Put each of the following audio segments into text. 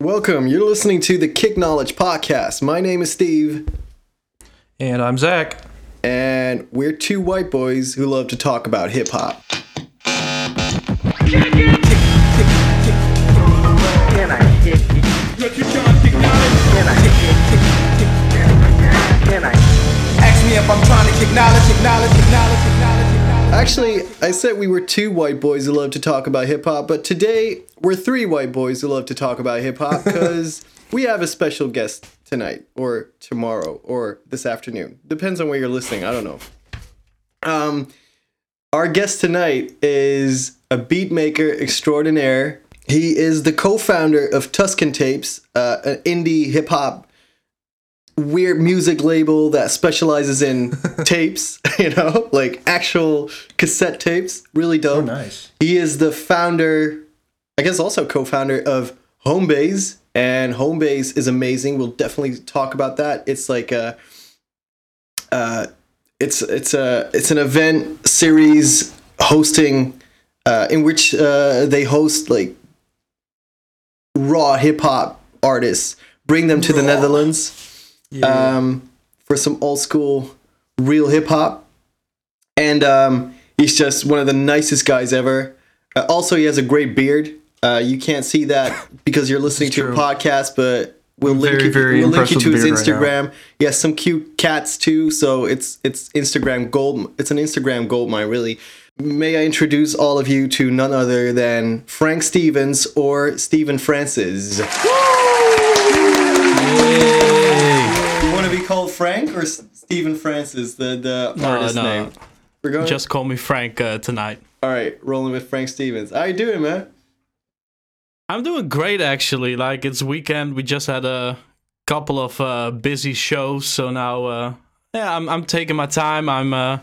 Welcome. You're listening to the Kick Knowledge Podcast. My name is Steve, And I'm Zach. and we're two white boys who love to talk about hip hop. Can I kick it? Can I kick it? Can I? Ask me if I'm trying to kick knowledge, kick knowledge, Actually, I said we were two white boys who love to talk about hip hop, but today we're three white boys who love to talk about hip hop because we have a special guest tonight, or tomorrow, or this afternoon. Depends on where you're listening. I don't know. Um, our guest tonight is a beat maker extraordinaire. He is the co-founder of Tuscan Tapes, uh, an indie hip hop weird music label that specializes in tapes, you know, like actual cassette tapes. Really dope. Oh, nice. He is the founder, I guess also co-founder of Homebase, and Homebase is amazing. We'll definitely talk about that. It's like a uh it's it's a it's an event series hosting uh in which uh they host like raw hip hop artists, bring them to the Netherlands um, for some old school real hip hop. And um, he's just one of the nicest guys ever. Uh, also, he has a great beard. Uh, you can't see that because you're listening to a podcast, but we'll link very, you, very we'll link you to his beard right. Instagram. he has some cute cats too, so it's it's Instagram gold. It's an Instagram gold mine, really. May I introduce all of you to none other than Frank Stevens or Stephen Francis? You want to be called Frank or Stephen Francis, the the artist no. name? We're going. Just call me Frank uh, tonight. all right, rolling with Frank Stevens. How you doing, man? I'm doing great actually. Like it's weekend. We just had a couple of uh, busy shows, so now uh, yeah, I'm I'm taking my time. I'm uh,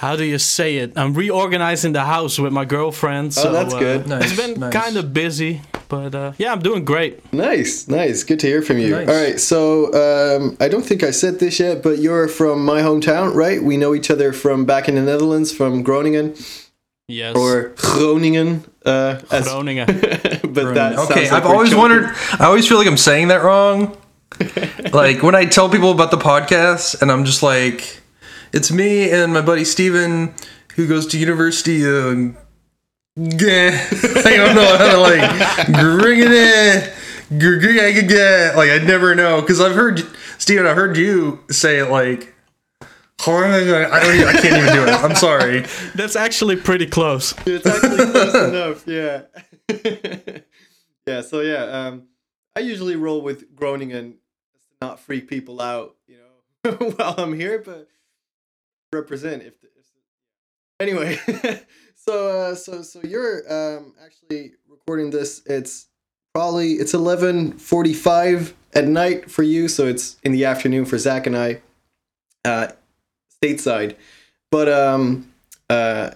how do you say it? I'm reorganizing the house with my girlfriend. So, Oh, that's uh, good. Nice, It's been nice. kind of busy, but uh, yeah, I'm doing great. Nice, nice. Good to hear from you. Nice. All right, so um, I don't think I said this yet, but you're from my hometown, right? We know each other from back in the Netherlands, from Groningen Yes. or Groningen. Uh, as, Groningen. but that Okay, like I've always joking. wondered. I always feel like I'm saying that wrong. like when I tell people about the podcast, and I'm just like, it's me and my buddy Steven who goes to university. Uh, I don't know how to like bring it in. Like I'd never know because I've heard Steven. I've heard you say it like. I don't even, I can't even do it. I'm sorry. That's actually pretty close. It's actually close enough, yeah. yeah, so yeah, um, I usually roll with groaning and not freak people out, you know, while I'm here, but represent if, the, if anyway. so uh, so so you're um, actually recording this. It's probably it's eleven forty five at night for you, so it's in the afternoon for Zach and I, uh, stateside. But um, uh,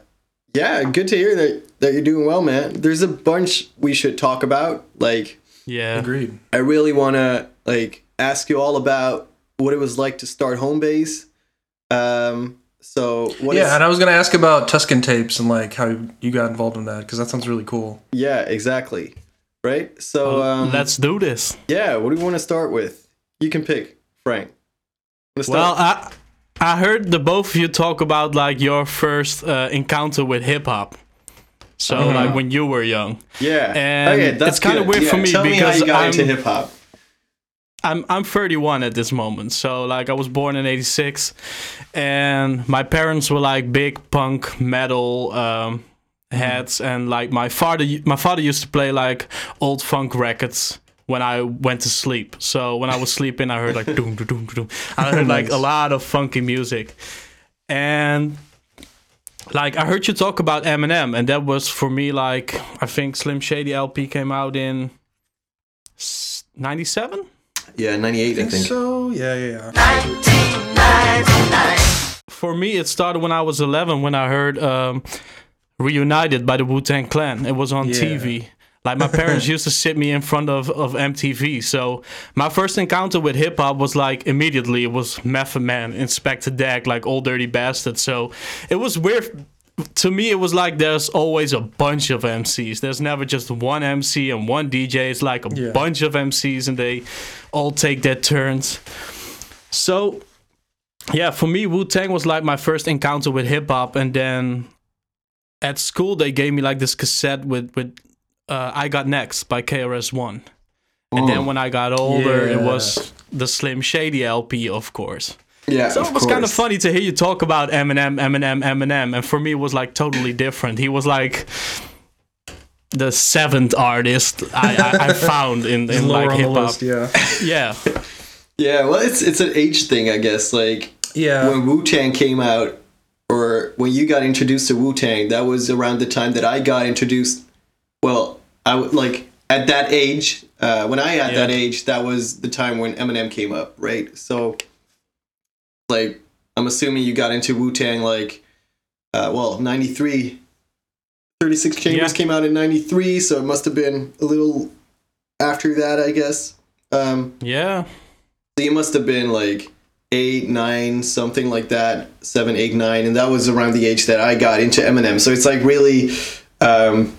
yeah, good to hear that that you're doing well, man. There's a bunch we should talk about. Like, Yeah. Agreed. I really want to like ask you all about what it was like to start home base. Um, so what is- yeah, and I was gonna ask about Tuscan tapes and like how you got involved in that because that sounds really cool. yeah, exactly. Right. So um, Let's do this. yeah. What do we want to start with? You can pick, Frank. Well, I I heard the both of you talk about like your first uh, encounter with hip hop. So like when you were young. yeah. and okay, that's it's kinda good. weird for Yeah, me Tell me how because you got I'm- into hip hop. I'm I'm 31 at this moment. So like I was born in 86 and my parents were like big punk metal um heads and like my father my father used to play like old funk records when I went to sleep. So when I was sleeping I heard like doom doom doom doom. I heard like a lot of funky music. And like I heard you talk about Eminem and that was for me like I think Slim Shady LP came out in 97 Yeah, ninety eight, I think. So yeah, yeah, yeah. for me, it started when I was 11 when I heard um, Reunited by the Wu Tang Clan. It was on Yeah. TV. Like my parents used to sit me in front of, of MTV. So my first encounter with hip hop was like immediately it was Method Man, Inspectah Deck, like Old Dirty Bastard. So it was weird to me it was like there's always a bunch of MCs. There's never just one MC and one DJ. It's like a Yeah. bunch of MCs and they all take their turns. So yeah, for me Wu Tang was like my first encounter with hip hop, and then at school they gave me like this cassette with with uh, I Got Next by KRS One. And then when I got older, it was the Slim Shady LP, of course. Yeah. So it was kind of funny to hear you talk about Eminem, Eminem, Eminem, and for me it was like totally different. He was like the seventh artist I, I, I found in, in like hip hop. yeah. Yeah, Yeah, well, it's it's an age thing, I guess. Like Yeah. when Wu Tang came out, or when you got introduced to Wu Tang, that was around the time that I got introduced. Well, I would like at that age. Uh, when I at Yeah. that age, that was the time when Eminem came up, right? So, like, I'm assuming you got into Wu Tang like, uh, well, '93. 36 Chambers Yeah. came out in '93, so it must have been a little after that, I guess. Um, yeah, so you must have been like eight, nine, something like that, seven, eight, nine, and that was around the age that I got into Eminem. So it's like really, um,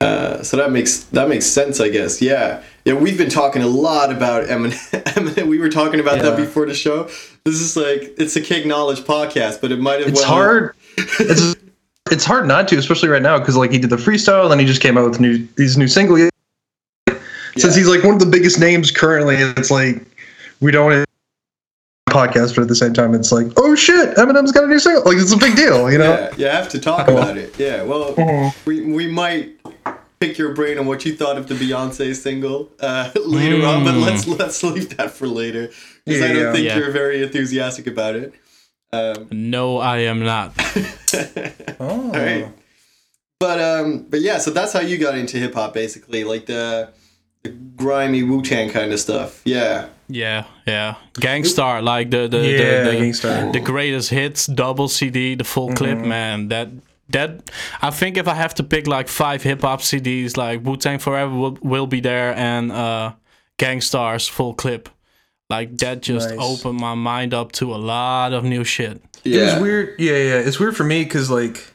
uh, so that makes that makes sense, I guess. Yeah, yeah. We've been talking a lot about Eminem. We were talking about that before the show. This is like it's a Kick Knowledge podcast, but it might have It's well. hard. It's it's hard not to, especially right now, because like he did the freestyle, and then he just came out with new these new single. Since he's like one of the biggest names currently, it's like we don't podcast, but at the same time, it's like, oh shit, Eminem's got a new single. Like it's a big deal, you know? Yeah, you have to talk about it. Yeah, well, Mhm. we, we might pick your brain on what you thought of the Beyonce single uh, later on, but let's let's leave that for later because I don't yeah. think Yeah. you're very enthusiastic about it. Um, no, I am not. Oh. right. But um, but yeah, so that's how you got into hip hop, basically, like the, the grimy Wu Tang kind of stuff. Yeah, Yeah, yeah, Gang Starr, like the the Yeah, the, the, the greatest hits, double CD, the full clip, man. That that I think if I have to pick like five hip hop CDs, like Wu Tang Forever will, will be there, and uh, Gang Starr's full clip. Like that just Nice. opened my mind up to a lot of new shit. yeah. It was weird. Yeah, yeah. It's weird for me because like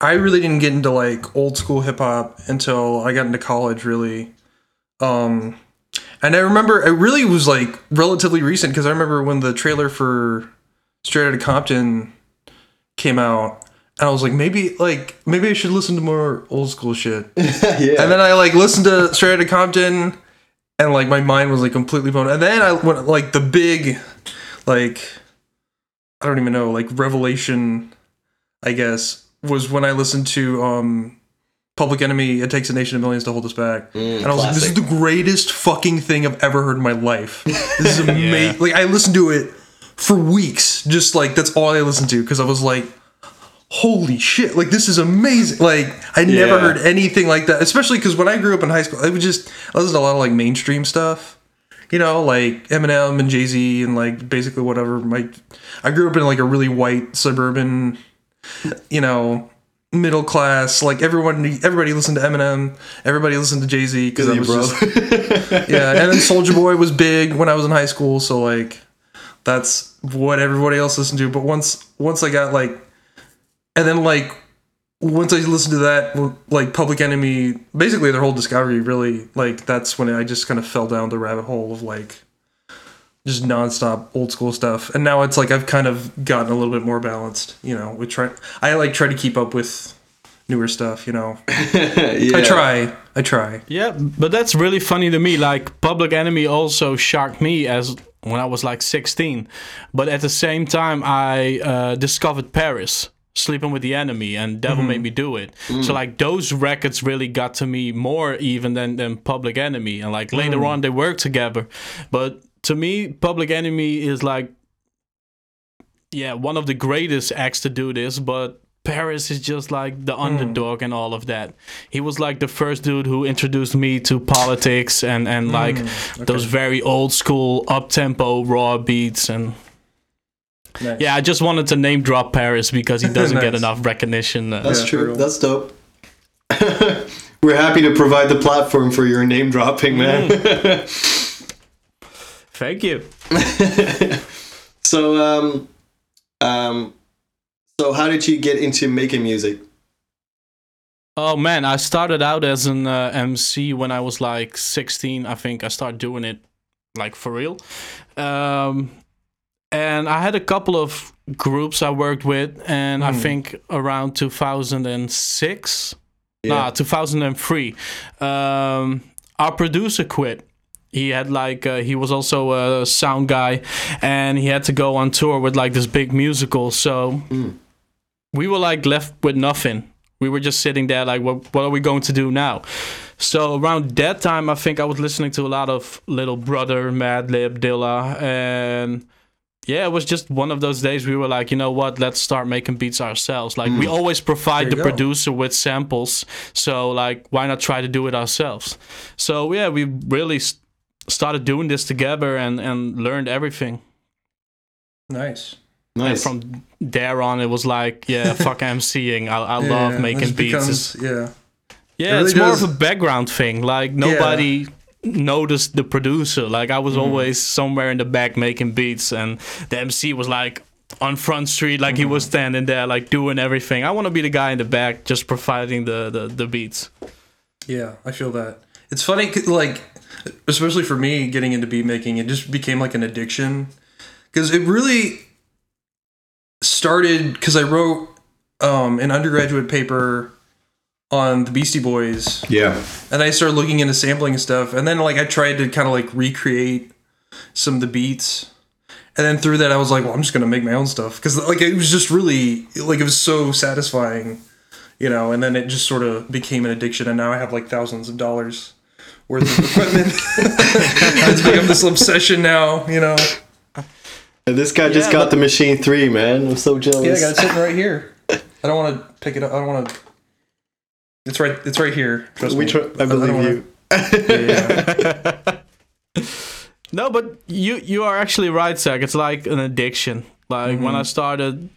I really didn't get into like old school hip hop until I got into college. Really, um, and I remember it really was like relatively recent because I remember when the trailer for Straight Outta Compton came out, and I was like, maybe like maybe I should listen to more old school shit. yeah. And then I like listened to Straight Outta Compton, and like my mind was like completely blown. And then I went like the big, like I don't even know, like revelation, I guess, was when I listened to um Public Enemy. It takes a nation of millions to hold us back, and I was like, this is the greatest fucking thing I've ever heard in my life. This is amazing. Like I listened to it for weeks, just like that's all I listened to because I was like holy shit like this is amazing. Like i never heard anything like that especially because when i grew up in high school i was just i listened to a lot of like mainstream stuff. You know like eminem and jay-z and like basically whatever my i grew up in like a really white suburban you know middle class like everyone everybody listened to eminem everybody listened to jay-z because i was bro. just yeah and then Soulja Boy was big when i was in high school so like that's what everybody else listened to but once once i got like and then like once i listened to that like public enemy basically their whole discography really like that's when i just kind of fell down the rabbit hole of like just nonstop old school stuff and now it's like i've kind of gotten a little bit more balanced you know with try i like try to keep up with newer stuff you know yeah. i try i try Yeah, but that's really funny to me. Like Public Enemy also shocked me as when I was like 16, but at the same time I uh, discovered Paris. Sleeping with the Enemy and Devil Made mm-hmm. Me Do It. So mm. like those records really got to me more even than than Public Enemy. And like later mm. on they worked together. But to me, Public Enemy is like yeah, one of the greatest acts to do this, but Paris is just like the mm. underdog and all of that. He was like the first dude who introduced me to politics and and like those very old school up tempo raw beats and Nice. yeah, I just wanted to name drop Paris because he doesn't get enough recognition. Uh, That's Yeah, for true. That's dope. We're happy to provide the platform for your name dropping, man. thank you. so, um, um, So how did you get into making music? Oh man, I started out as an uh, MC when I was like 16. I think I started doing it like for real. Um, and I had a couple of groups I worked with, and I think around 2006, nah, 2003, um, our producer quit. He had like uh, he was also a sound guy, and he had to go on tour with like this big musical. So we were like left with nothing. We were just sitting there like, what, what are we going to do now? So around that time, I think I was listening to a lot of Little Brother, Madlib, Dilla, and yeah, it was just one of those days we were like, you know what, let's start making beats ourselves. Like we always provide the go. producer with samples, so like why not try to do it ourselves? So yeah, we really s- started doing this together and and learned everything. Nice. And Nice. from there on, it was like, yeah, fuck MCing. I, I love making beats. becomes- It's- yeah. yeah, really it's more of a background thing. Like nobody noticed the producer. Like I Mm-hmm. was always somewhere in the back making beats, and the MC was like on front street, like he Mm-hmm. was standing there, like doing everything. I want to be the guy in the back, just providing the the, the beats. Yeah, I feel that. It's funny, like, especially for me getting into beat making, it just became like an addiction. Because it really started because I wrote um, an undergraduate paper on the Beastie Boys, yeah. and I started looking into sampling and stuff. And then, like, I tried to kind of like recreate some of the beats. And then through that, I was like, well, I'm just gonna make my own stuff because, like, it was just really like it was so satisfying you know, and then it just sort of became an addiction, and now I have like thousands of dollars worth of equipment. it's become this obsession now, you know. And this guy just got but- the Maschine 3, man. I'm so jealous. Yeah, I got it sitting right here. I don't want to pick it up. I don't want to. It's right. It's right here. Trust we me. tr- I don't believe wanna- you. Yeah, yeah. No, but you you are actually right, Zach. It's like an addiction. Like when Mm-hmm. I started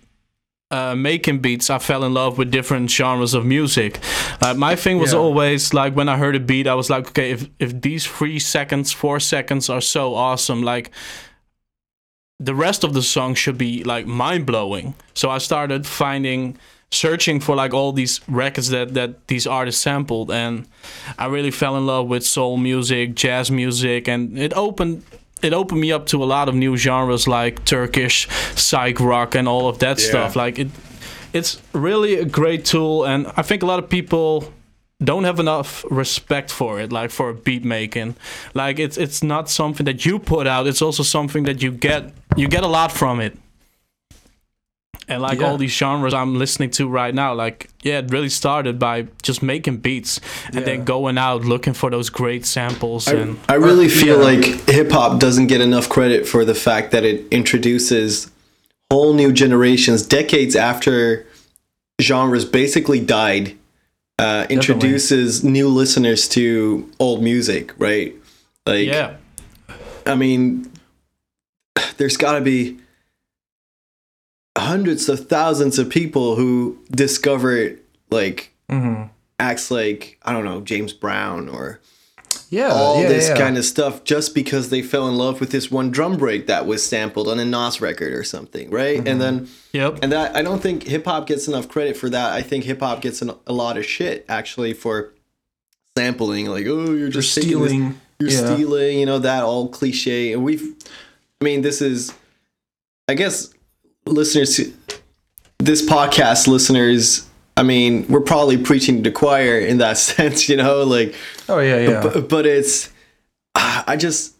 uh, making beats, I fell in love with different genres of music. Uh, my thing was Yeah. always like when I heard a beat, I was like, okay, if if these three seconds, four seconds are so awesome, like the rest of the song should be like mind blowing. So I started finding searching for like all these records that that these artists sampled and I really fell in love with soul music, jazz music and it opened it opened me up to a lot of new genres like Turkish, psych rock and all of that Yeah. stuff. Like it it's really a great tool and I think a lot of people don't have enough respect for it like for beat making like it's it's not something that you put out it's also something that you get you get a lot from it and like Yeah. all these genres i'm listening to right now like yeah it really started by just making beats and Yeah. then going out looking for those great samples I, and I really feel yeah. like hip hop doesn't get enough credit for the fact that it introduces whole new generations, decades after genres basically died, uh, introduces new listeners to old music, right? Like, yeah I mean, there's got to be hundreds of thousands of people who discovered like Mhm. acts like I don't know James Brown or Yeah, all yeah, this yeah. kind of stuff just because they fell in love with this one drum break that was sampled on a Nas record or something, right? Mm-hmm. And then yep and that I don't think hip hop gets enough credit for that. I think hip hop gets an, a lot of shit actually for sampling, like oh you're You're just this- stealing. you're yeah. stealing, you know that all cliche. And we've, I mean, this is, I guess, listeners, this podcast listeners. I mean, we're probably preaching to the choir in that sense, you know, like Oh yeah, yeah. but, but it's i just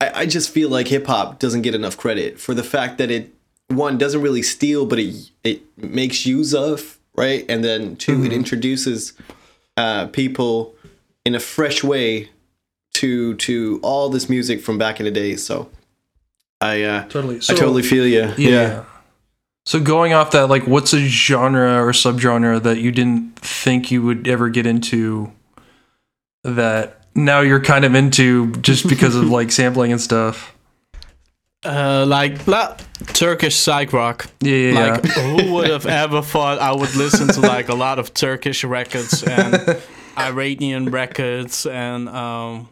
I, I just feel like hip-hop doesn't get enough credit for the fact that it one doesn't really steal but it it makes use of right and then 2 Mm-hmm. it introduces uh, people in a fresh way to to all this music from back in the day so i uh totally. i totally feel you Yeah. So going off that, like, what's a genre or subgenre that you didn't think you would ever get into that now you're kind of into just because of like sampling and stuff? uh, like la- turkish psych rock Yeah, yeah, yeah. like who would have ever thought i would listen to like a lot of turkish records and iranian records and um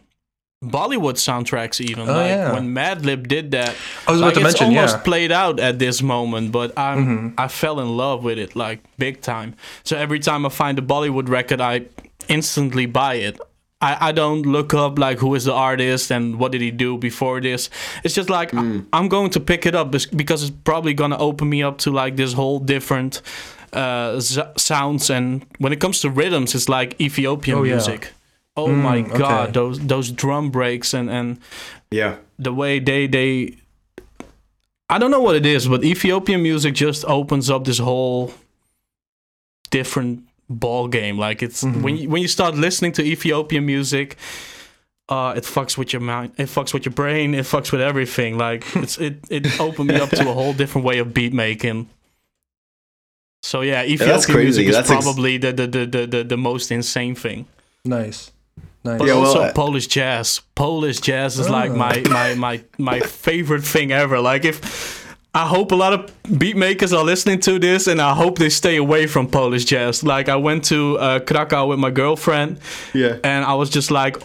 Bollywood soundtracks even. Oh, like yeah. when Madlib did that. I was about like, to it's mention, almost yeah. Mm-hmm. played out at this moment, but I'm I fell in love with it like big time. So every time I find a Bollywood record, I instantly buy it. I, I don't look up like who is the artist and what did he do before this. It's just like I, I'm going to pick it up because it's probably gonna open me up to like this whole different uh, z- sounds. And when it comes to rhythms, it's like Ethiopian Oh, yeah. Music. Oh my Mm, god, okay. those those drum breaks and and Yeah. the way they they I don't know what it is, but Ethiopian music just opens up this whole different ball game. Like it's when you, when you start listening to Ethiopian music, uh, it fucks with your mind, it fucks with your brain, it fucks with everything. Like it's it it opened me up to a whole different way of beat making. So yeah, Ethiopian that's crazy. music is That's ex- probably the, the, the, the, the, the most insane thing. Nice. Nice. But Yeah, well, also uh, Polish jazz. Polish jazz is like my, my my my favorite thing ever. Like if I hope a lot of beat makers are listening to this, and I hope they stay away from Polish jazz. Like I went to uh, Krakow with my girlfriend, Yeah. and I was just like,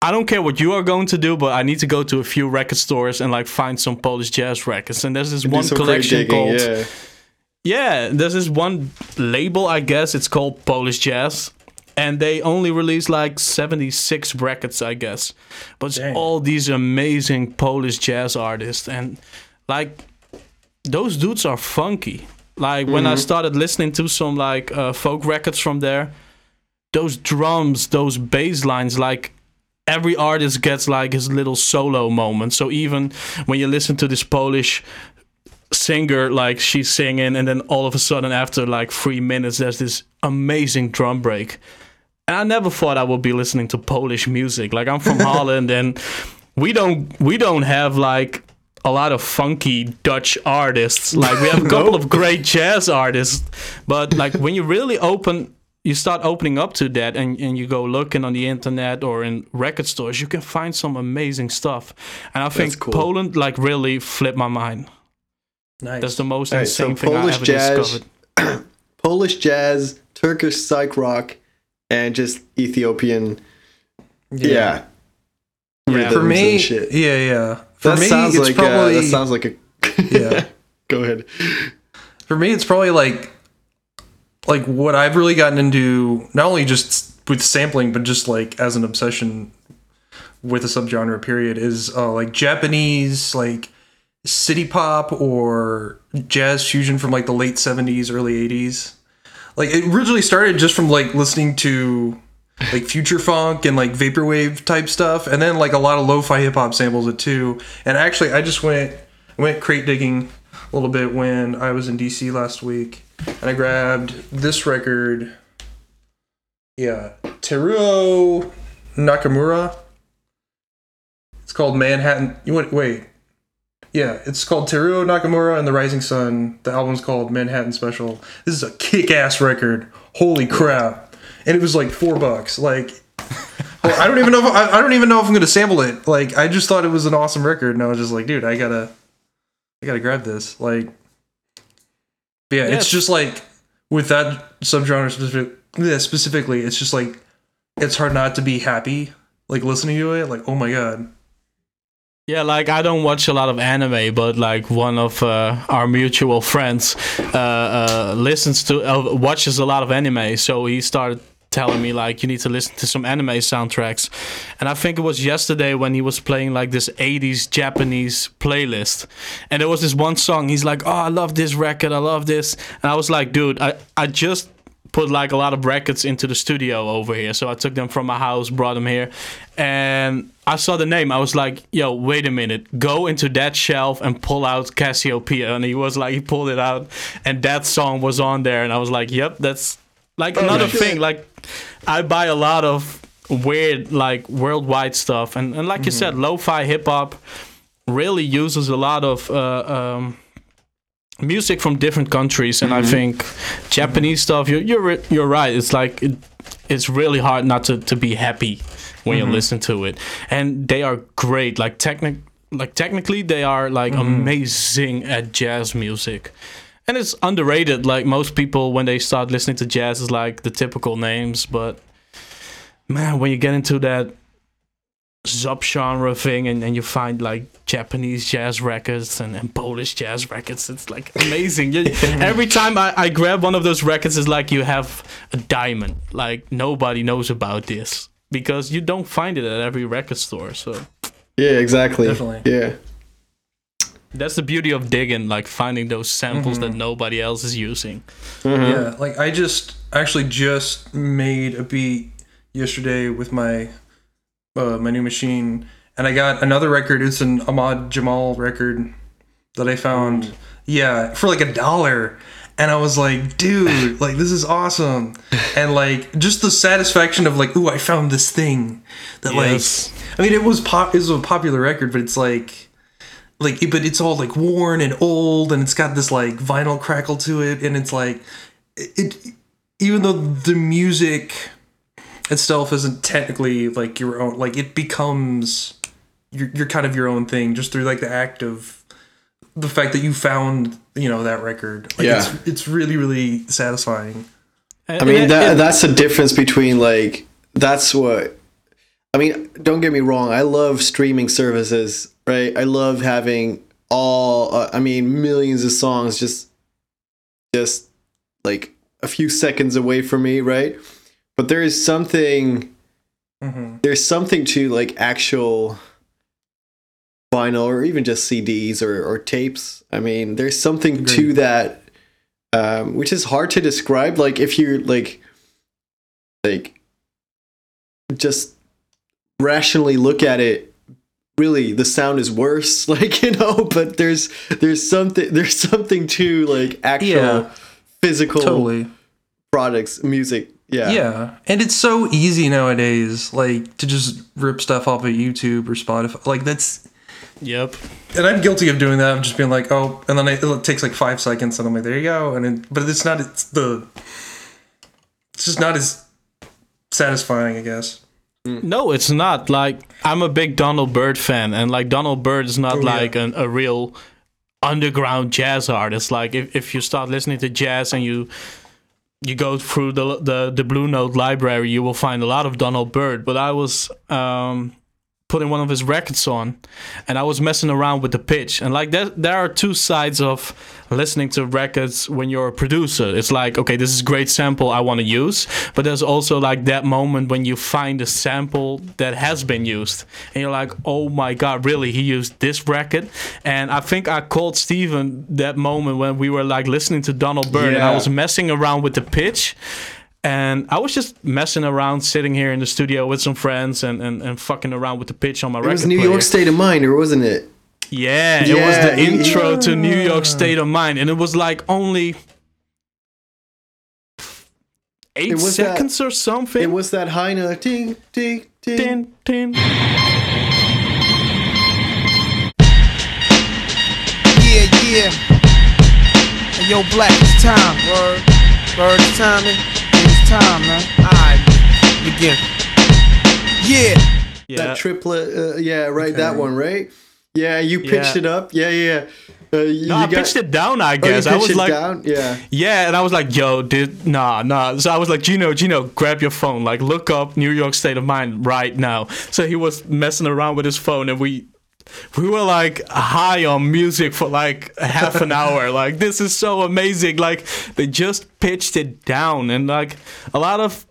I don't care what you are going to do, but I need to go to a few record stores and like find some Polish jazz records. And there's this Do one collection digging, called Yeah. yeah, there's this one label, I guess it's called Polish Jazz. And they only release like 76 records, I guess. But all these amazing Polish jazz artists. And like, those dudes are funky. Like, when I started listening to some like uh, folk records from there, those drums, those bass lines, like, every artist gets like his little solo moment. So even when you listen to this Polish singer like she's singing and then all of a sudden after like three minutes there's this amazing drum break and i never thought i would be listening to polish music like i'm from holland and we don't we don't have like a lot of funky dutch artists like we have a couple of great jazz artists but like when you really open you start opening up to that and, and you go looking on the internet or in record stores you can find some amazing stuff and i think cool. poland like really flipped my mind nice. that's the most All right, so insane thing I Polish ever jazz, discovered. Polish jazz, Turkish psych rock, and just Ethiopian. Yeah. Yeah. rhythms For and me, shit. yeah, yeah. For That me, sounds it's like probably uh, that sounds like a. yeah. Go ahead. For me, it's probably like like what I've really gotten into, not only just with sampling, but just like as an obsession with a subgenre. Period is uh, like Japanese like city pop or jazz fusion from like the late seventies, early eighties. Like it originally started just from like listening to like future funk and like vaporwave type stuff, and then like a lot of lo-fi hip hop samples it too. And actually, I just went went crate digging a little bit when I was in DC last week, and I grabbed this record. Yeah, Teruo Nakamura. It's called Manhattan. You wait. Yeah, it's called Teruo Nakamura and the Rising Sun. The album's called Manhattan Special. This is a kick-ass record. Holy crap! And it was like four bucks. Like, well, I don't even know. If, I, I don't even know if I'm gonna sample it. Like, I just thought it was an awesome record, and I was just like, dude, I gotta, I gotta grab this. Like, yeah, Yeah, it's just like with that subgenre specific, yeah, specifically, it's just like it's hard not to be happy. Like listening to it, like oh my god, Yeah, like I don't watch a lot of anime, but like one of uh, our mutual friends uh, uh, listens to uh, watches a lot of anime, so he started telling me like you need to listen to some anime soundtracks, and I think it was yesterday when he was playing like this '80s Japanese playlist, and there was this one song. He's like, "Oh, I love this record, I love this," and I was like, "Dude, I I just." put like a lot of records into the studio over here. So I took them from my house, brought them here, and I saw the name. I was like, "Yo, wait a minute! Go into that shelf and pull out Casiopea." And he was like, he pulled it out, and that song was on there. And I was like, "Yep, that's like another shit. thing. Like, I buy a lot of weird, like worldwide stuff, and and like you said, lo-fi hip hop really uses a lot of." Uh, um, music from different countries and i think japanese stuff you're you're, you're right it's like it, it's really hard not to, to be happy when you mm-hmm. listen to it. And they are great. Like technic like technically they are like mm-hmm. amazing at jazz music. And it's underrated. Like most people when they start listening to jazz is like the typical names. But man when you get into that subgenre thing, and then you find like Japanese jazz records and, and Polish jazz records. It's like amazing. You- Every time I, I grab one of those records, it's like you have a diamond. Like nobody knows about this because you don't find it at every record store. So Yeah, exactly. Definitely. Yeah. that's the beauty of digging, like finding those samples that mm-hmm. nobody else is using. Mm-hmm. Yeah, like I just actually just made a beat yesterday with my uh, my new machine, and I got another record. It's an Ahmad Jamal record that I found. Mm. Yeah, for like a dollar. And I was like, dude, like this is awesome. And like just the satisfaction of like, ooh, I found this thing that Yes. like I mean it was pop it was a popular record, but it's like like but it's all like worn and old and it's got this like vinyl crackle to it and it's like it, it even though the music itself isn't technically like your own like it becomes you're, you're kind of your own thing just through like the act of the fact that you found you know that record. Like Yeah. it's, it's really really satisfying. I mean that that's the difference between like that's what I mean don't get me wrong I love streaming services right? I love having all uh, I mean millions of songs just just like a few seconds away from me right? But there is something there's something to like actual vinyl or even just CDs or, or tapes I mean there's something to that um, which is hard to describe. Like if you're like, like, just rationally look at it, really the sound is worse. Like you know, but there's there's something there's something to like actual Yeah. physical totally products, music. Yeah, Yeah, and it's so easy nowadays, like to just rip stuff off of YouTube or Spotify. Like that's, Yep. and I'm guilty of doing that. I'm just being like, oh, and then I, it takes like five seconds, and I'm like, there you go. And it, but it's not. It's the. It's just not as satisfying, I guess. No, it's not. Like I'm a big Donald Byrd fan, and like Donald Byrd is not like an, a real underground jazz artist. Like if, if you start listening to jazz and you you go through the the the Blue Note library, you will find a lot of Donald Byrd. But I was um, putting one of his records on, and I was messing around with the pitch. And like there there are two sides of listening to records when you're a producer. It's like okay, this is a great sample I want to use, but there's also like that moment when you find a sample that has been used, and you're like, oh my god, really? He used this record? And I think I called Steven that moment when we were like listening to Donald Byrd, and I was messing around with the pitch. And I was just messing around, sitting here in the studio with some friends and, and, and fucking around with the pitch on my It record It was New player. York State of Mind, or wasn't it? Yeah, yeah, it was the Yeah, intro to New York State of Mind, and it was like only eight It was that- seconds or something. It was that high note. Ding, ting, ting, Tin, tin. Yeah, yeah. Hey, yo, Black, it's time. Word. Word, it's time, man. It's. Alright, begin. Yeah. Yeah, That triplet. Uh, yeah, right. That one, right? Yeah, you pitched Yeah. it up. Yeah, yeah. Uh, you, no, I got- pitched it down. I Oh, you guess I was it like, down. Yeah. yeah, and I was like, yo, dude, nah, nah. So I was like, Gino, Gino, grab your phone, like, look up New York State of Mind right now. So he was messing around with his phone, and we. We were like high on music for like half an hour. Like this is so amazing. Like they just pitched it down, and like a lot of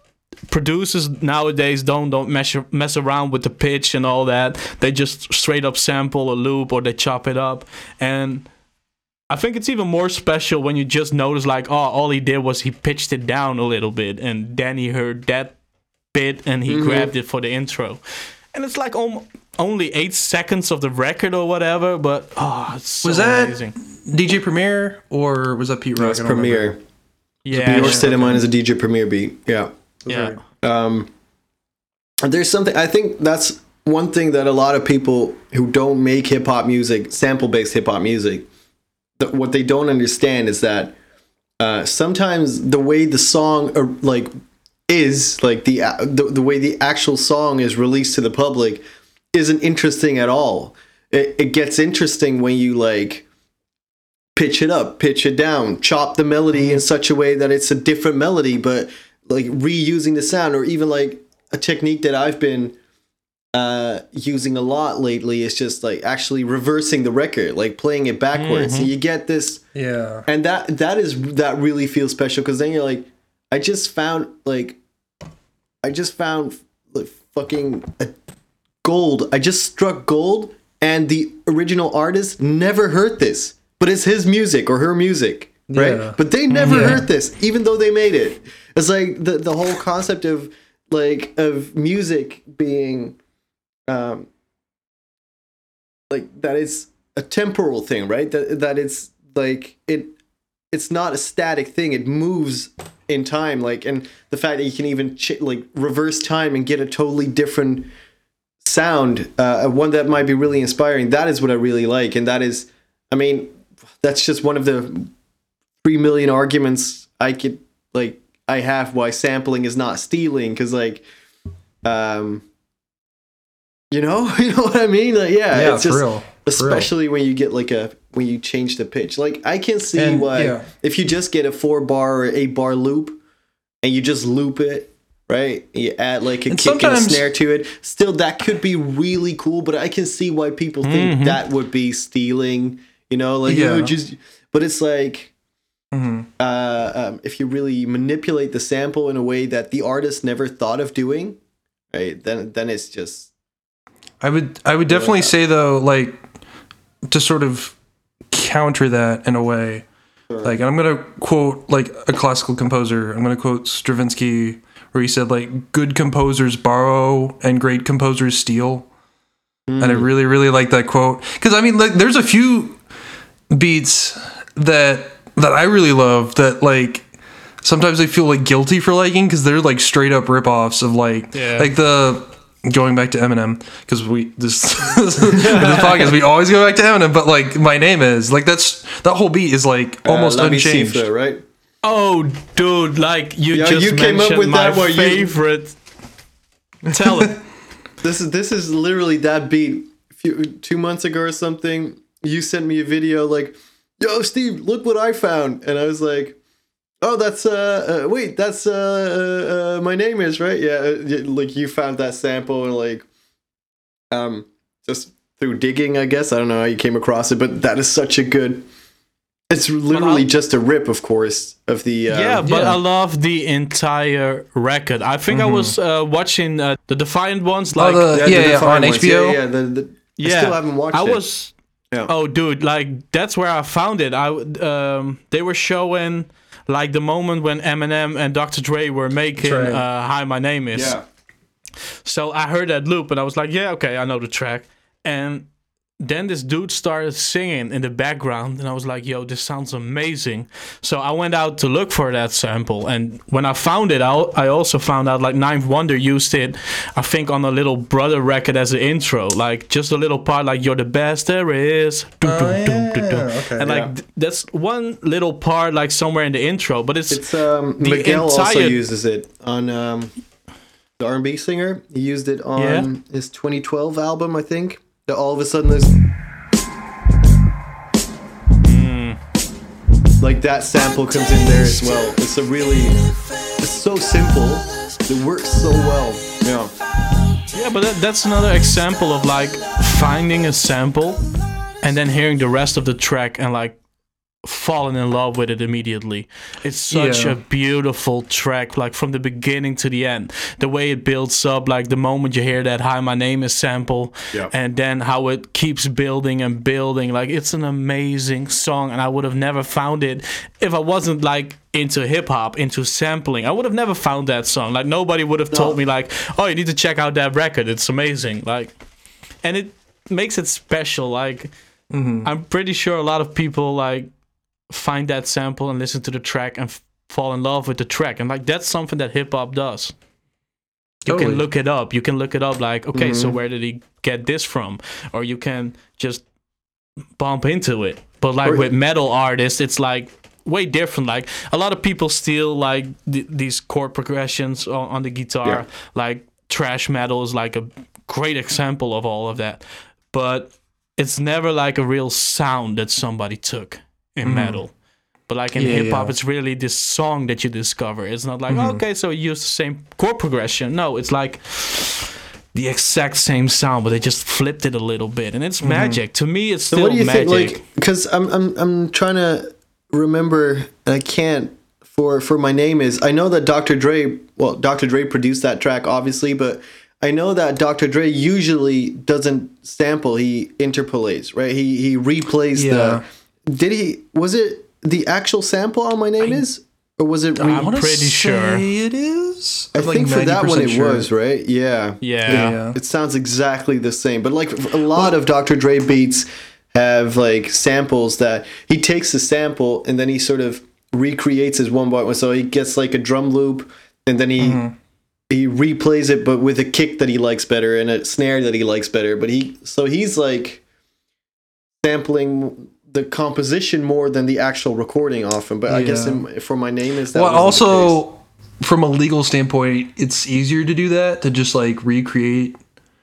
producers nowadays don't don't mess mess around with the pitch and all that. They just straight up sample a loop or they chop it up. And I think it's even more special when you just notice like, oh, all he did was he pitched it down a little bit, and then he heard that bit and he mm-hmm. grabbed it for the intro. And it's like om- only eight seconds of the record or whatever, but oh, it's so Was that- amazing. DJ Premier or was that Pete Rock? It's I remember. Premier. Yeah, New York yeah. State of Mind is a DJ Premier beat. Yeah. yeah. um, there's something I think that's one thing that a lot of people who don't make hip hop music, sample based hip hop music, that what they don't understand is that uh, sometimes the way the song uh, like is like the, uh, the the way the actual song is released to the public isn't interesting at all. It, it gets interesting when you like pitch it up, pitch it down, chop the melody in such a way that it's a different melody, but like reusing the sound, or even like a technique that I've been uh using a lot lately is just like actually reversing the record like playing it backwards and you get this Yeah. and that that is that really feels special because then you're like i just found like i just found like fucking a gold. I just struck gold and the original artist never heard this but it's his music or her music right? Yeah. but they never Yeah. heard this even though they made it. It's like the the whole concept of like of music being um like that is a temporal thing right? That that it's like it it's not a static thing. It moves in time like and the fact that you can even ch- like reverse time and get a totally different sound uh one that might be really inspiring that is what i really like and that is i mean that's just one of the 3 million arguments i could like i have why sampling is not stealing because like um you know you know what i mean like yeah, Yeah, it's for just real. For real. especially when you get like a when you change the pitch like i can see And, why yeah. if you just get a four bar or eight bar loop and you just loop it right you add like a And kick and a snare to it still that could be really cool but i can see why people think that would be stealing you know like Mm-hmm. Yeah. you just but it's like Mhm. uh, um, if you really manipulate the sample in a way that the artist never thought of doing right then then it's just I would I would definitely say though, like to sort of counter that in a way. Like I'm gonna quote like a classical composer. I'm gonna quote Stravinsky, where he said like good composers borrow and great composers steal. And I really really like that quote because I mean like there's a few beats that that I really love that like sometimes I feel like guilty for liking because they're like straight up ripoffs of like Yeah. like the going back to Eminem because we this this podcast we always go back to Eminem but like my name is like that's that whole beat is like almost uh, La unchanged Bicifra, right Oh, dude, like you Yeah, just you came up mentioned with my that you- favorite. Tell it. This is this is literally that beat. Few, two months ago or something, you sent me a video like, "Yo, Steve, look what I found," and I was like, "Oh, that's uh, uh wait, that's uh, uh, uh my name is right? Yeah, uh, like you found that sample and like, um, just through digging, I guess. I don't know how you came across it, but that is such a good. It's literally just a rip, of course, of the uh, yeah, but yeah. I love the entire record. I think I was uh, watching uh, the Defiant ones. Like, oh, the, the yeah, yeah, Defiant on ones. HBO. Yeah, yeah, the, the, I still haven't watched I it. was. Yeah. Oh, dude, like that's where I found it. I um, they were showing like the moment when Eminem and Dr. Dre were making That's uh, "Hi, My Name Is." Yeah. So I heard that loop and I was like, yeah, okay, I know the track. And then this dude started singing in the background and I was like, yo, this sounds amazing. So I went out to look for that sample. And when I found it, I, I also found out like Ninth Wonder used it, I think, on a little brother record as an intro. Like just a little part like, you're the best there is. Oh, okay. And like Yeah. th- that's one little part like somewhere in the intro, but it's, It's um The Miguel also uses it on um the R&B singer. He used it on Yeah. his 2012 album, I think. All of a sudden there's Hmm. like that sample comes in there as well. It's a really it's so simple. It works so well. Yeah. Yeah, but that, that's another example of like finding a sample and then hearing the rest of the track and like falling in love with it immediately. It's such Yeah. a beautiful track, like from the beginning to the end. The way it builds up, like the moment you hear that "Hi, my name is" sample, Yeah. and then how it keeps building and building. Like it's an amazing song, and I would have never found it if I wasn't like into hip hop, into sampling. I would have never found that song. Like nobody would have told me like, "Oh, you need to check out that record. It's amazing." Like, and it makes it special. Like, mm-hmm. I'm pretty sure a lot of people like find that sample and listen to the track and f- fall in love with the track. And like that's something that hip hop does. You Totally. can look it up. You can look it up like, okay, so mm-hmm. where did he get this from? Or you can just bump into it. But like Or- with metal artists, it's like way different. Like a lot of people steal like th- these chord progressions on, on the guitar. Yeah. Like thrash metal is like a great example of all of that. But it's never like a real sound that somebody took in metal. But like in Mm-hmm. Yeah, hip hop, yeah. Mm-hmm. it's really this song that you discover. It's not like okay, so you use the same chord progression. No, it's like the exact same sound, but they just flipped it a little bit, and it's magic. To me, it's still So what do you magic. think? Like, because I'm I'm I'm trying to remember, and I can't. For for my name is I know that Dr. Dre. Well, Dr. Dre produced that track, obviously, but I know that Dr. Dre usually doesn't sample. He interpolates, right? He he replays Yeah. the. Did he? Was it the actual sample on my name is, or was it? Re- I'm pretty sure. it is. I like, think for that one it sure. was right. Yeah. yeah. Yeah. It sounds exactly the same, but like a lot of Dr. Dre beats have like samples that he takes the sample and then he sort of recreates his one by one. So he gets like a drum loop and then he mm-hmm. he replays it, but with a kick that he likes better and a snare that he likes better. But he so he's like sampling the composition more than the actual recording often. But I guess in, for my name is that Well, wasn't the case. also from a legal standpoint, it's easier to do that to just like recreate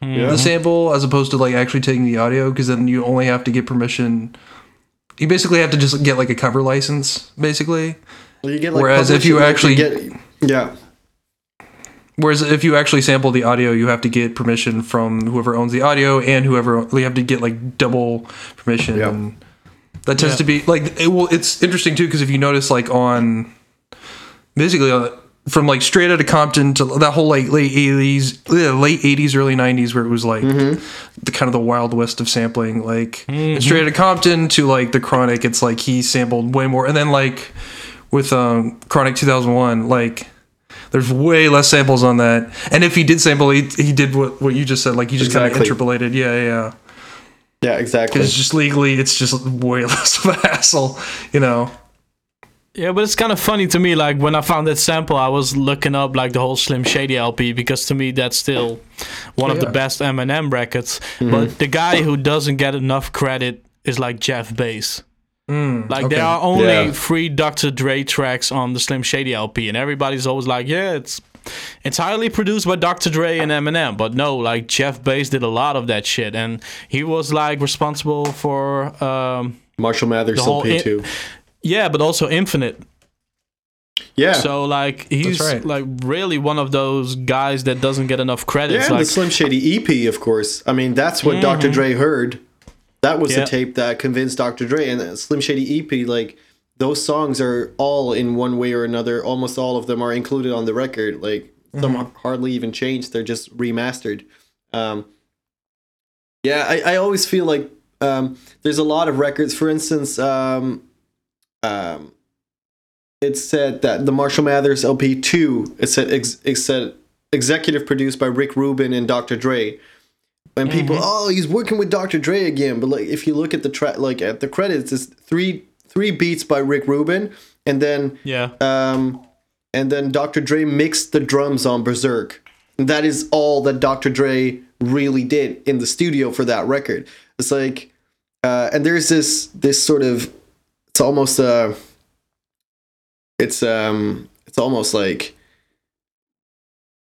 Yeah. the sample as opposed to like actually taking the audio because then you only have to get permission. You basically have to just get like a cover license, basically. Well, you get, like, Whereas if you publishing, like, actually- get, yeah. Whereas if you actually sample the audio, you have to get permission from whoever owns the audio and whoever you have to get like double permission. Yeah. And that tends Yeah. to be like it will. It's interesting too because if you notice like on basically uh, from like straight out of Compton to that whole like late eighties, late eighties, early nineties, where it was like the kind of the wild west of sampling. Like and straight out of Compton to like the Chronic, it's like he sampled way more, and then like with um Chronic two thousand one, like. There's way less samples on that, and if he did sample, he, he did what, what you just said, like he just kind of Exactly. interpolated. Yeah, yeah, yeah. Yeah, exactly. It's just legally, it's just way less of a hassle, you know. Yeah, but it's kind of funny to me. Like when I found that sample, I was looking up like the whole Slim Shady LP because to me that's still one of the yeah. best Eminem records. Mm-hmm. But the guy who doesn't get enough credit is like Jeff Bass. Mm, like okay. there are only Yeah. three Dr. Dre tracks on the Slim Shady LP, and everybody's always like, "Yeah, it's entirely produced by Dr. Dre and Eminem." But no, like Jeff Bass did a lot of that shit, and he was like responsible for. Um, Marshall Mathers LP in- too. yeah, but also Infinite. Yeah. So like he's right. like really one of those guys that doesn't get enough credit. yeah, like the Slim Shady EP, of course. I mean, that's what Dr. Dre heard. That was Yeah. the tape that convinced Dr. Dre. And the Slim Shady EP, like, those songs are all in one way or another. Almost all of them are included on the record. Like, some hardly even changed. They're just remastered. Um, yeah, I, I always feel like um, there's a lot of records. For instance, um, um, it said that the Marshall Mathers LP two. It said ex- it said executive produced by Rick Rubin and Dr. Dre. And people, oh, he's working with Dr. Dre again. But like, if you look at the track, like at the credits, it's three three beats by Rick Rubin, and then yeah, um, and then Dr. Dre mixed the drums on Berserk. And that is all that Dr. Dre really did in the studio for that record. It's like, uh, and there's this this sort of, it's almost a, it's um, it's almost like,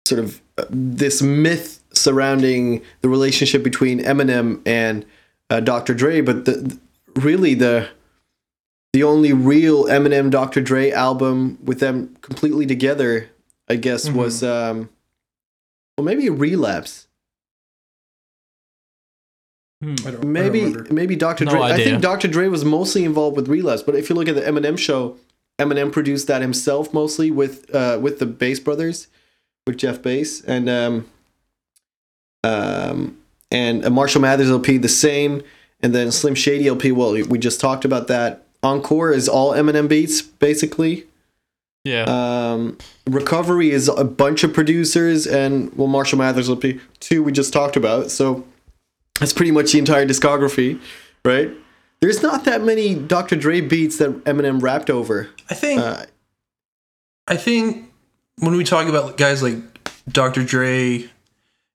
sort of uh, this myth surrounding the relationship between Eminem and uh, Dr. Dre, but the really the the only real Eminem Dr. Dre album with them completely together, I guess, was um well maybe relapse. Hmm. I don't, I don't Maybe maybe Dr. No Dre. I think Dr. Dre was mostly involved with relapse, but if you look at the Eminem show, Eminem produced that himself mostly with uh with the Bass brothers, with Jeff Bass and um um and Marshall Mathers LP the same, and then Slim Shady LP. Well, we just talked about that. Encore is all Eminem beats basically. yeah. Um, Recovery is a bunch of producers, and well, Marshall Mathers will be two we just talked about. So that's pretty much the entire discography, right? There's not that many Dr. Dre beats that Eminem rapped over. I think Uh, I think when we talk about guys like Dr. Dre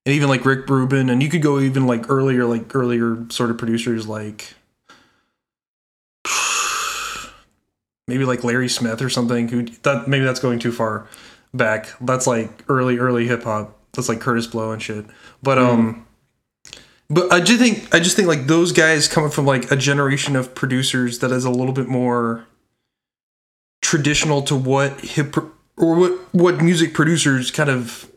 and even like Rick Rubin, and you could go even like earlier, like earlier sort of producers like maybe like Larry Smith or something. Who that maybe that's going too far back. That's like early, early hip hop. That's like Kurtis Blow and shit. But um. But I do think I just think like those guys coming from like a generation of producers that is a little bit more traditional to what hip or what what music producers kind of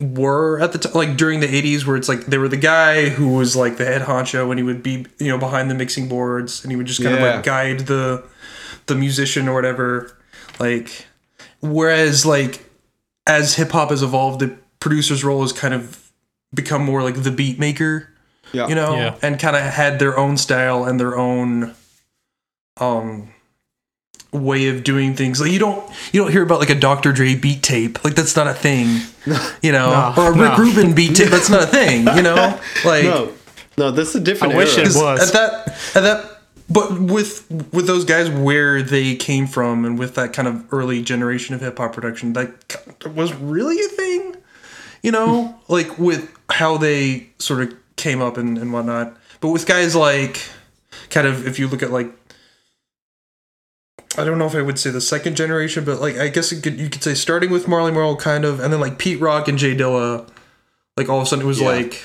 were at the time, like during the 80s, where it's like they were the guy who was like the head honcho and he would be, you know, behind the mixing boards and he would just kind of like guide the the musician or whatever. Like, whereas like as hip hop has evolved, the producer's role has kind of become more like the beat maker Yeah. you know, Yeah. and kind of had their own style and their own um way of doing things. Like you don't you don't hear about like a Dr. Dre beat tape. Like that's not a thing. You know, No, or a Rick no. Rubin beat tape. That's not a thing. You know, like No, no, this is a different I wish it was. at that at that. But with with those guys where they came from and with that kind of early generation of hip hop production, that was really a thing. You know, hmm. like with how they sort of came up and, and whatnot. But with guys like kind of if you look at like I don't know if I would say the second generation, but like I guess it could, you could say starting with Marley Marl kind of, and then like Pete Rock and J Dilla, like all of a sudden it was Yeah. like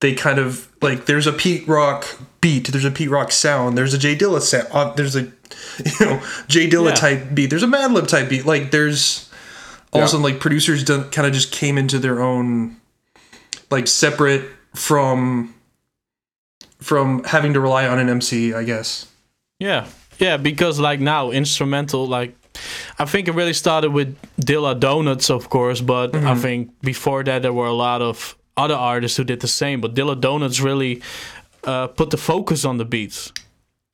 they kind of like there's a Pete Rock beat, there's a Pete Rock sound, there's a J Dilla sound, uh, there's a you know J Dilla Yeah. type beat, there's a Madlib type beat, like there's all of a sudden like producers done, kind of just came into their own like separate from from having to rely on an MC, I guess. Yeah, yeah, because like now instrumental, like I think it really started with Dilla Donuts, of course, but I think before that there were a lot of other artists who did the same. But Dilla Donuts really uh, put the focus on the beats.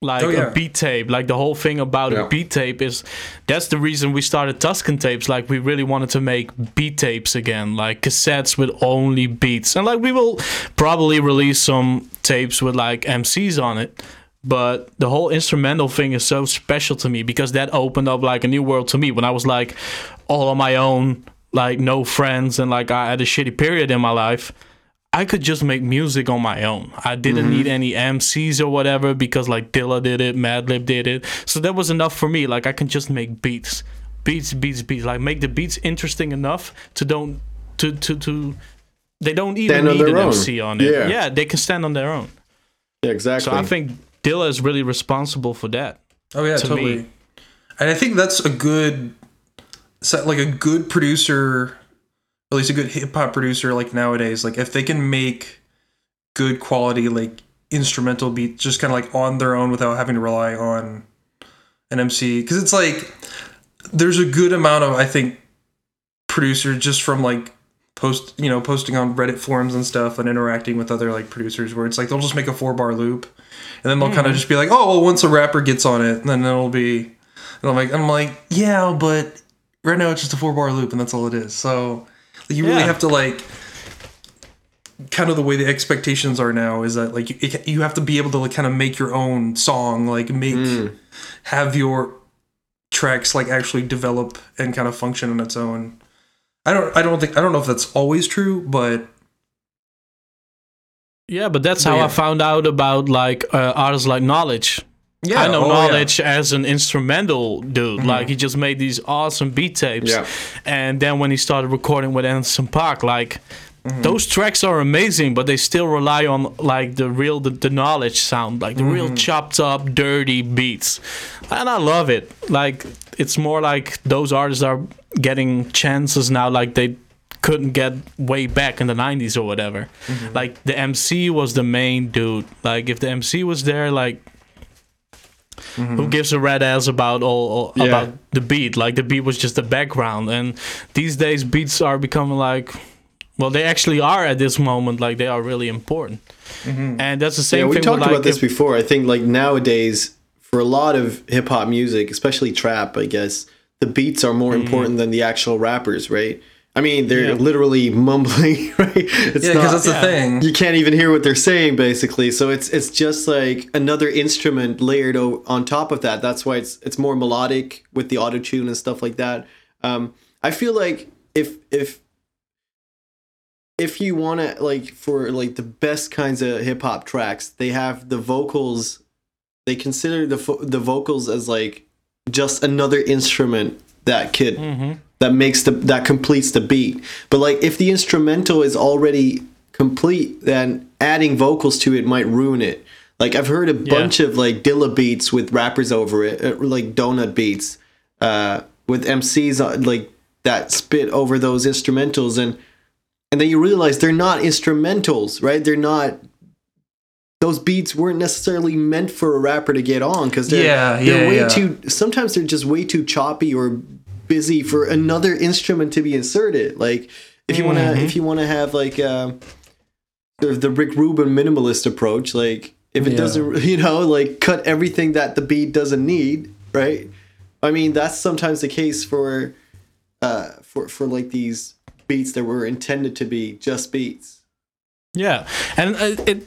Like Oh, yeah. a beat tape, like the whole thing about Yeah. a beat tape is that's the reason we started Tuscan tapes. Like we really wanted to make beat tapes again, like cassettes with only beats, and like we will probably release some tapes with like MCs on it. But the whole instrumental thing is so special to me because that opened up like a new world to me when I was like all on my own, like no friends, and like I had a shitty period in my life. I could just make music on my own. I didn't need mm-hmm. any MCs or whatever because like Dilla did it, Madlib did it. So that was enough for me. Like I can just make beats, beats, beats, beats. Like make the beats interesting enough to don't to to to. They don't even Stand need an own. MC on it. Yeah. yeah, they can stand on their own. Yeah, exactly. So I think Dilla is really responsible for that. Oh yeah, to totally. me. And I think that's a good set like a good producer, at least a good hip hop producer like nowadays, like if they can make good quality like instrumental beats just kind of like on their own without having to rely on an MC cuz it's like there's a good amount of I think producers just from like post you know posting on Reddit forums and stuff and interacting with other like producers where it's like they'll just make a four bar loop and then they'll kind of mm-hmm. just be like oh well once a rapper gets on it then it'll be and I'm like I'm like yeah but right now it's just a four bar loop and that's all it is so you really Yeah. have to like kind of the way the expectations are now is that like you, you have to be able to like kind of make your own song like make have your tracks like actually develop and kind of function on its own i don't i don't think i don't know if that's always true but Yeah, but that's how yeah. I found out about like uh, artists like Knowledge. Yeah I know oh, yeah. Mm-hmm. Knowledge as an instrumental dude. Like he just made these awesome beat tapes. Yeah. And then when he started recording with Anderson .Paak, like Mm-hmm. those tracks are amazing, but they still rely on like the real the, the knowledge sound, like the real Mm-hmm. chopped up, dirty beats. And I love it. Like it's more like those artists are getting chances now like they couldn't get way back in the 90s or whatever. Mm-hmm. Like the MC was the main dude. Like if the MC was there like who mm-hmm. gives a red ass about all, all Yeah. about the beat like the beat was just the background and these days beats are becoming like well they actually are at this moment like they are really important mm-hmm. and that's the same thing. yeah, we talked with, like, about this if- before. I think like nowadays, for a lot of hip hop music, especially trap, I guess the beats are more mm-hmm. important than the actual rappers, right? I mean, they're Mm-hmm. Yeah. literally mumbling, right? It's yeah because that's the yeah. thing you can't even hear what they're saying basically so it's it's just like another instrument layered o- on top of that that's why it's it's more melodic with the auto tune and stuff like that um i feel like if if if you want to like for like the best kinds of hip hop tracks they have the vocals they consider the fo- the vocals as like just another instrument that could that makes the that completes the beat. But like if the instrumental is already complete, then adding vocals to it might ruin it. Like I've heard a bunch of like Dilla beats with rappers over it, uh, like donut beats, uh, with MCs on, like that spit over those instrumentals, and and then you realize they're not instrumentals, right? They're not. Those beats weren't necessarily meant for a rapper to get on because they're, Yeah, they're yeah, way yeah. too. Sometimes they're just way too choppy or busy for another instrument to be inserted. Like if you want to, if you want to have like sort of the Rick Rubin minimalist approach, like if it Yeah. doesn't, you know, like cut everything that the beat doesn't need, right? I mean, that's sometimes the case for, uh, for for like these beats that were intended to be just beats. Yeah, and uh, it.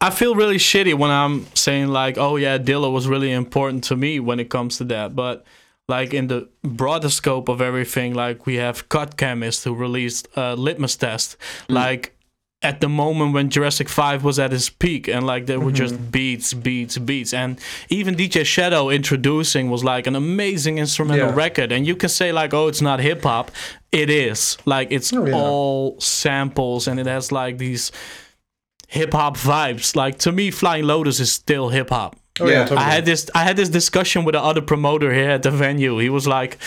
I feel really shitty when I'm saying like, "Oh yeah, Dilla was really important to me when it comes to that," but like in the broader scope of everything, like we have Cut Chemist who released uh, Litmus Test, like at the moment when Jurassic Five was at its peak, and like there were just beats, beats, beats, and even DJ Shadow Endtroducing was like an amazing instrumental Yeah. record, and you can say like, "Oh, it's not hip hop," it is. Like it's Oh, yeah. all samples, and it has like these hip hop vibes. Like to me, Flying Lotus is still hip hop. Oh, Yeah. totally. I had this I had this discussion with the other promoter here at the venue. He was like,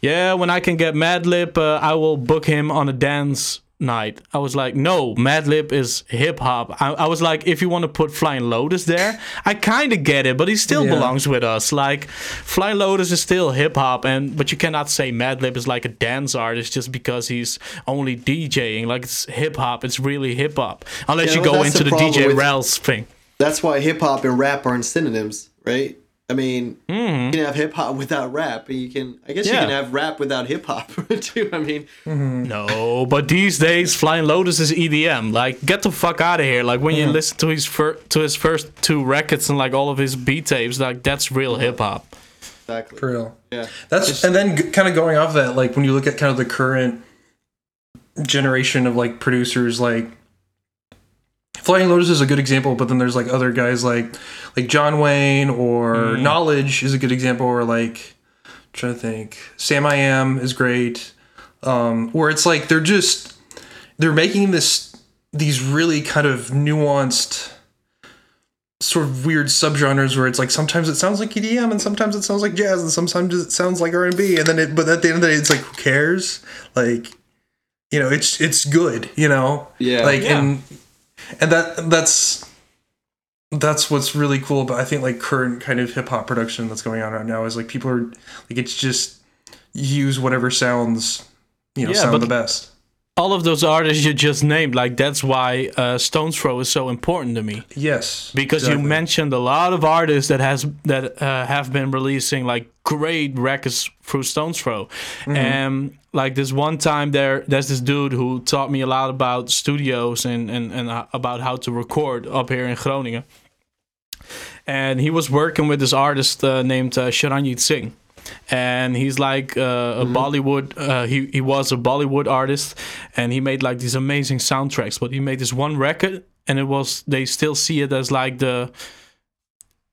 "Yeah, when I can get Madlib, uh, I will book him on a dance night." I was like, "No, Madlib is hip hop." I, I was like, "If you want to put Flying Lotus there, I kind of get it, but he still Yeah. belongs with us. Like, Flying Lotus is still hip hop, and but you cannot say Madlib is like a dance artist just because he's only DJing. Like it's hip hop. It's really hip hop, unless Yeah, you well, go into the the, DJ with- Rels thing." That's why hip hop and rap aren't synonyms, right? I mean, hmm. you can have hip hop without rap, and you can, I guess, you can have rap without hip hop too. I mean, mm-hmm. No, but these days Flying Lotus is EDM. Like, get the fuck out of here. Like when you listen to his fir- to his first two records and like all of his beat tapes, like that's real mm-hmm. hip hop. exactly. For real. Yeah. That's and then g- kind of going off that, like when you look at kind of the current generation of like producers, like Flying Lotus is a good example, but then there's like other guys like like Jonwayne or Knowledge is a good example, or like I'm trying to think, Samiyam is great, um, where it's like they're just they're making this these really kind of nuanced sort of weird subgenres where it's like sometimes it sounds like EDM and sometimes it sounds like jazz and sometimes it sounds like R and B and then it but at the end of the day it's like who cares? Like you know it's it's good you know? Yeah. like Yeah. and and that that's that's what's really cool about I think like current kind of hip hop production that's going on right now is like people are like it's just use whatever sounds you know Yeah, sound but- the best All of those artists you just named, like that's why uh, Stones Throw is so important to me yes because you mentioned a lot of artists that has that uh, have been releasing like great records through Stones Throw, Mm-hmm. and like this one time there, there's this dude who taught me a lot about studios and and and uh, about how to record up here in Groningen, and he was working with this artist uh, named uh, Charanjit Singh. And he's like uh, a Bollywood. Uh, he he was a Bollywood artist, and he made like these amazing soundtracks. But he made this one record, and it was they still see it as like the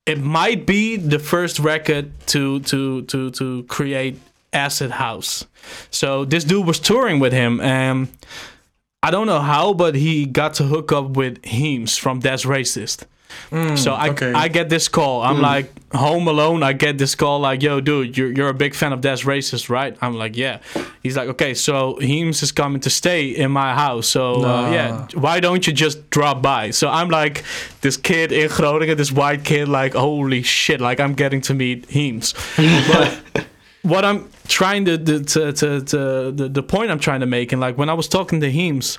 it might be the first record to to to to create acid house so this dude was touring with him and i don't know how but he got to hook up with heems from Das Racist so I, okay. I get this call. I'm like home alone. I get this call like, "Yo, dude, you're you're a big fan of Das Racist, right?" I'm like, "Yeah." He's like, "Okay, so Heems is coming to stay in my house. So uh, yeah, why don't you just drop by?" So I'm like, this kid in Groningen, this white kid, like, holy shit, like I'm getting to meet Heems. but what I'm trying to to, to, to, to the, the point I'm trying to make, and like when I was talking to Heems,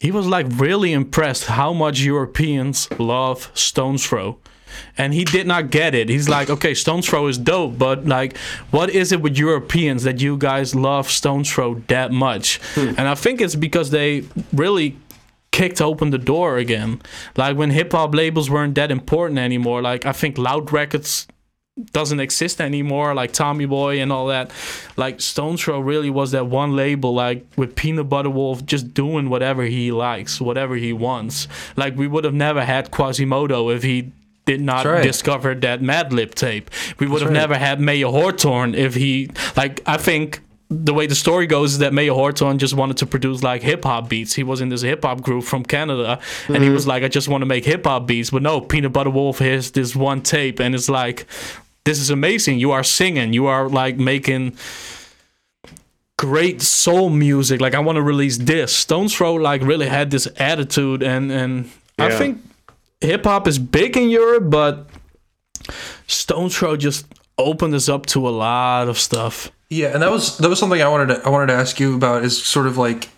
he was like really impressed how much Europeans love Stones Throw. And he did not get it. He's like, okay, Stones Throw is dope, but like, what is it with Europeans that you guys love Stones Throw that much? Hmm. And I think it's because they really kicked open the door again. Like when hip hop labels weren't that important anymore. Like I think Loud Records doesn't exist anymore, like Tommy Boy and all that. Like Stones Throw really was that one label, like with Peanut Butter Wolf just doing whatever he likes, whatever he wants. Like we would have never had Quasimoto if he did not right. discover that Madlib tape. We would have right. never had Mayer Hawthorne if he like I think the way the story goes is that Mayer Hawthorne just wanted to produce like hip hop beats. He was in this hip hop group from Canada, and he mm-hmm. was like, "I just want to make hip hop beats." But no, Peanut Butter Wolf has this one tape, and it's like, "This is amazing. You are singing. You are like making." great soul music. Like I want to release this. Stones Throw like really had this attitude, and and I think hip hop is big in Europe, but Stones Throw just opened us up to a lot of stuff. Yeah, and that was that was something I wanted to I wanted to ask you about is sort of like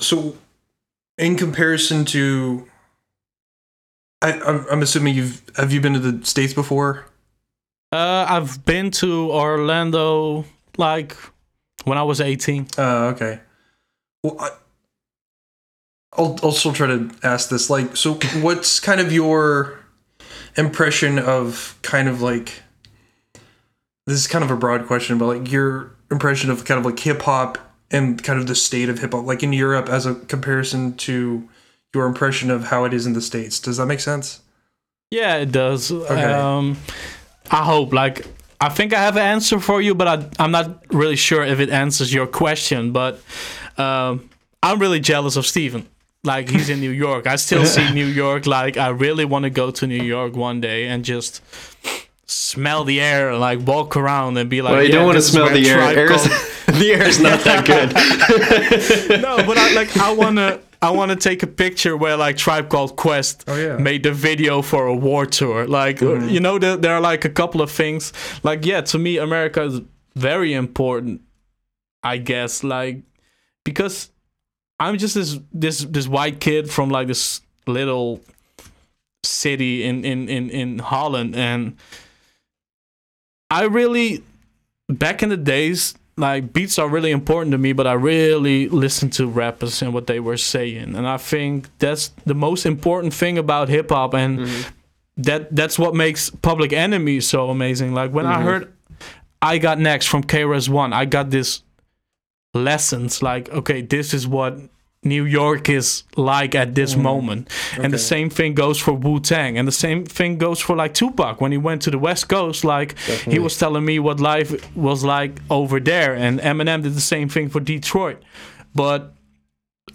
so in comparison to I I'm, I'm assuming you've have you been to the states before? Uh, I've been to Orlando like when I was 18. Uh, okay. Well, I, I'll I'll still try to ask this. Like, so what's kind of your impression of kind of like this is kind of a broad question, but like your impression of kind of like hip hop and kind of the state of hip hop, like in Europe, as a comparison to your impression of how it is in the states. Does that make sense? Yeah, it does. Um, I hope. Like, I think I have an answer for you, but I, I'm not really sure if it answers your question. But um, I'm really jealous of Steven. Like, he's in New York. I still see New York. Like, I really want to go to New York one day and just smell the air and like walk around and be like, Well, you yeah, don't want to smell the air. Air's, Called- the air's not that good. no, but I like I wanna I wanna take a picture where like Tribe Called Quest Oh, yeah. made the video for Award Tour. Like Mm-hmm. you know there, there are like a couple of things. Like yeah, to me America is very important. I guess like because I'm just this this this white kid from like this little city in in in, in Holland and I really back in the days like beats are really important to me but i really listened to rappers and what they were saying. And i think that's the most important thing about hip-hop and mm-hmm. that that's what makes public enemy so amazing. Like when i mm-hmm. heard i got next from krs one i got this lessons like okay this is what new york is like at this moment. And the same thing goes for wu-tang. And the same thing goes for like tupac. When he went to the west coast like he was telling me what life was like over there. And eminem did the same thing for detroit. But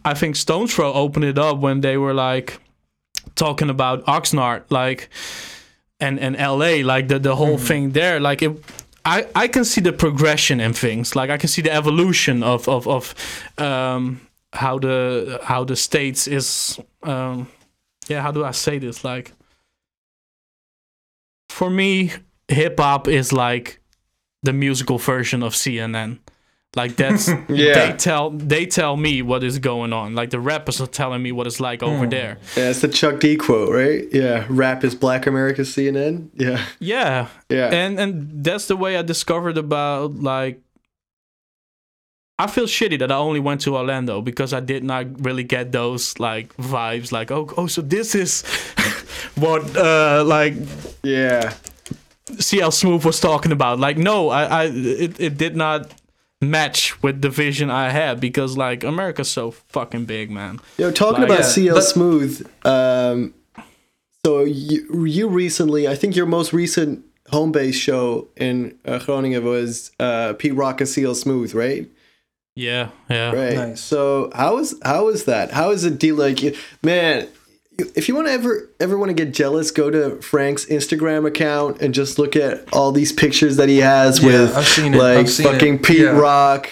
i think stones throw opened it up when they were like talking about oxnard like and and LA, like the the whole thing there, like it. I, I can see the progression in things. Like I can see the evolution of of of um, how the how the states is. Um, yeah, how do I say this? Like for me, hip hop is like the musical version of CNN. Like that's Yeah. they tell they tell me what is going on. Like the rappers are telling me what it's like over there. Yeah, it's the Chuck D quote, right? Yeah, rap is Black America CNN. Yeah, Yeah, yeah. and and that's the way I discovered about like I feel shitty that I only went to Orlando because I did not really get those like vibes like oh oh so this is what uh like yeah. CL Smooth was talking about like no I I it, it did not match with the vision I had because like America's so fucking big man Yo, talking Like, about yeah, CL that- Smooth. Um, so you, you recently, I think your most recent home base show in uh, Groningen was uh, Pete Rock and CL Smooth, right? Yeah yeah Right. Nice. So how is how is that? How is it deal like man? If you want to ever ever want to get jealous, go to Frank's Instagram account and just look at all these pictures that he has Yeah, with I've seen it. like I've seen fucking it. Pete Yeah. Rock.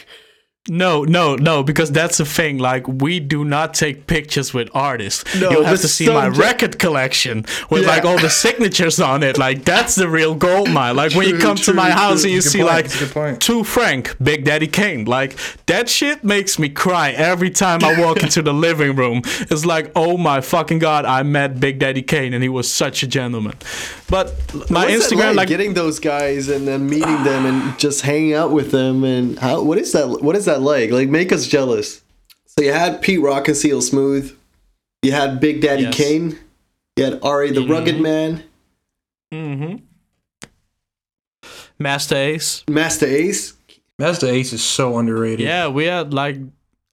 No, no, no, because that's the thing. Like, we do not take pictures with artists. No, You'll have to see my ju- record collection with Yeah. like all the signatures on it. Like, that's the real gold mine. Like, when you True, come to my true, house true. and you Good see point, like that's a good point. to Frank, Big Daddy Kane. Like, that shit makes me cry every time I walk into the living room. It's like, oh my fucking god, I met Big Daddy Kane and he was such a gentleman. But my What's Instagram, like, like, getting those guys and then meeting them and just hanging out with them and how what is that what is that like? Like make us jealous. So you had Pete Rock and CL Smooth, you had Big Daddy Yes. Kane, you had R.A. the Rugged Man, Mm-hmm. Masta Ace. Masta Ace. Masta Ace is so underrated. Yeah, we had like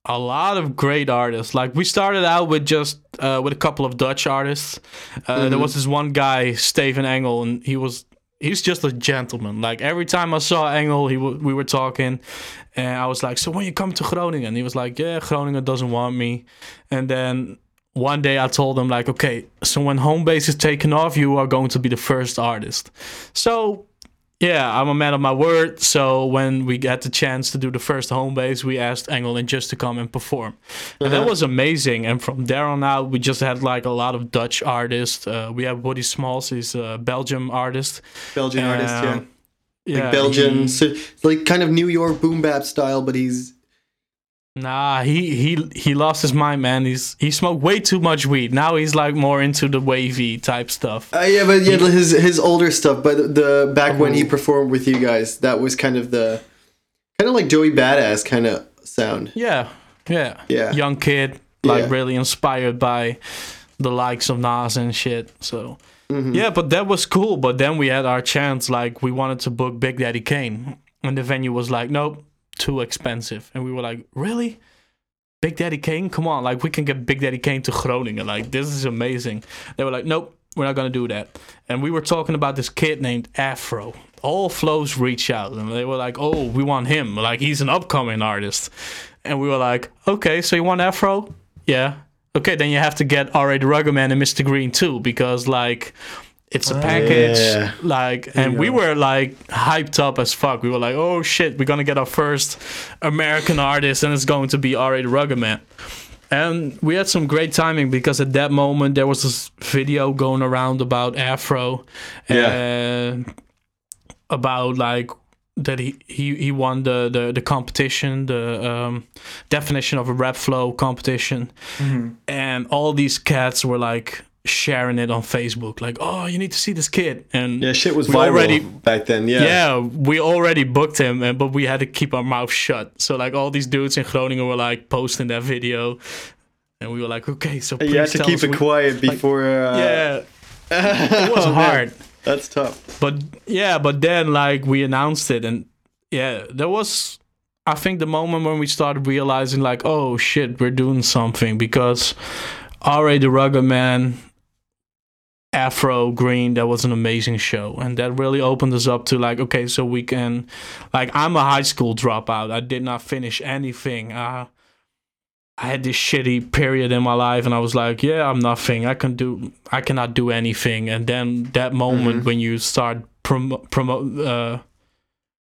a lot of great artists. Like we started out with just uh, with a couple of Dutch artists. Uh, There was this one guy, Steven Engel, and he was he's just a gentleman. Like every time I saw Engel, he w- we were talking, and I was like, "So when you come to Groningen?" He was like, "Yeah, Groningen doesn't want me." And then one day I told him like, "Okay, so when home base is taken off, you are going to be the first artist." So yeah, I'm a man of my word. So when we got the chance to do the first home base, we asked Engelin just to come and perform, and that Uh-huh. was amazing. And from there on out, we just had like a lot of Dutch artists. Uh, we have Woodie Smalls, he's a Belgium artist. Belgian artist, yeah. Um, Like yeah, Belgian, he- so, like kind of New York boom bap style, but he's Nah, he he he lost his mind, man. He's he smoked way too much weed. Now he's like more into the wavy type stuff. uh, yeah, but yeah, his his older stuff. But the, the back when he performed with you guys, that was kind of the kind of like Joey Badass kind of sound. Yeah, yeah, Yeah. Young kid, like Yeah. really inspired by the likes of Nas and shit. So Mm-hmm. yeah, but that was cool. But then we had our chance. Like we wanted to book Big Daddy Kane, and the venue was like, nope, too expensive. And we were like, really? Big Daddy Kane? Come on, like we can get Big Daddy Kane to Groningen. Like this is amazing. They were like, nope, we're not gonna do that. And we were talking about this kid named Afro. All flows reach out, and they were like, oh, we want him. Like he's an upcoming artist. And we were like, okay, so you want Afro? Yeah. Okay, then you have to get R.A. the Rugged Man and Mr. Green too, because like it's a package. Yeah. Like, and we were like hyped up as fuck. We were like, oh shit, we're gonna get our first American artist, and it's going to be R.A. the Rugged Man. And we had some great timing because at that moment there was this video going around about Afro, and about like that he, he, he won the, the, the competition, the um, definition of a rap flow competition, and all these cats were like sharing it on Facebook, like, oh, you need to see this kid, and Yeah, shit was viral already back then. Yeah. yeah, we already booked him, and but we had to keep our mouth shut. So like all these dudes in Groningen were like posting that video, and we were like, okay, so You had please to keep it we- quiet before. Uh, Yeah, it was man. hard, That's tough. but yeah, but then like we announced it, and yeah, there was. I think the moment when we started realizing, like, oh shit, we're doing something because R.A. the Rugged Man, Afro Green, that was an amazing show. And that really opened us up to, like, okay, so we can, like, I'm a high school dropout. I did not finish anything. Uh, I had this shitty period in my life, and I was like, yeah, I'm nothing. I can do, I cannot do anything. And then that moment when you start promo, promote, uh,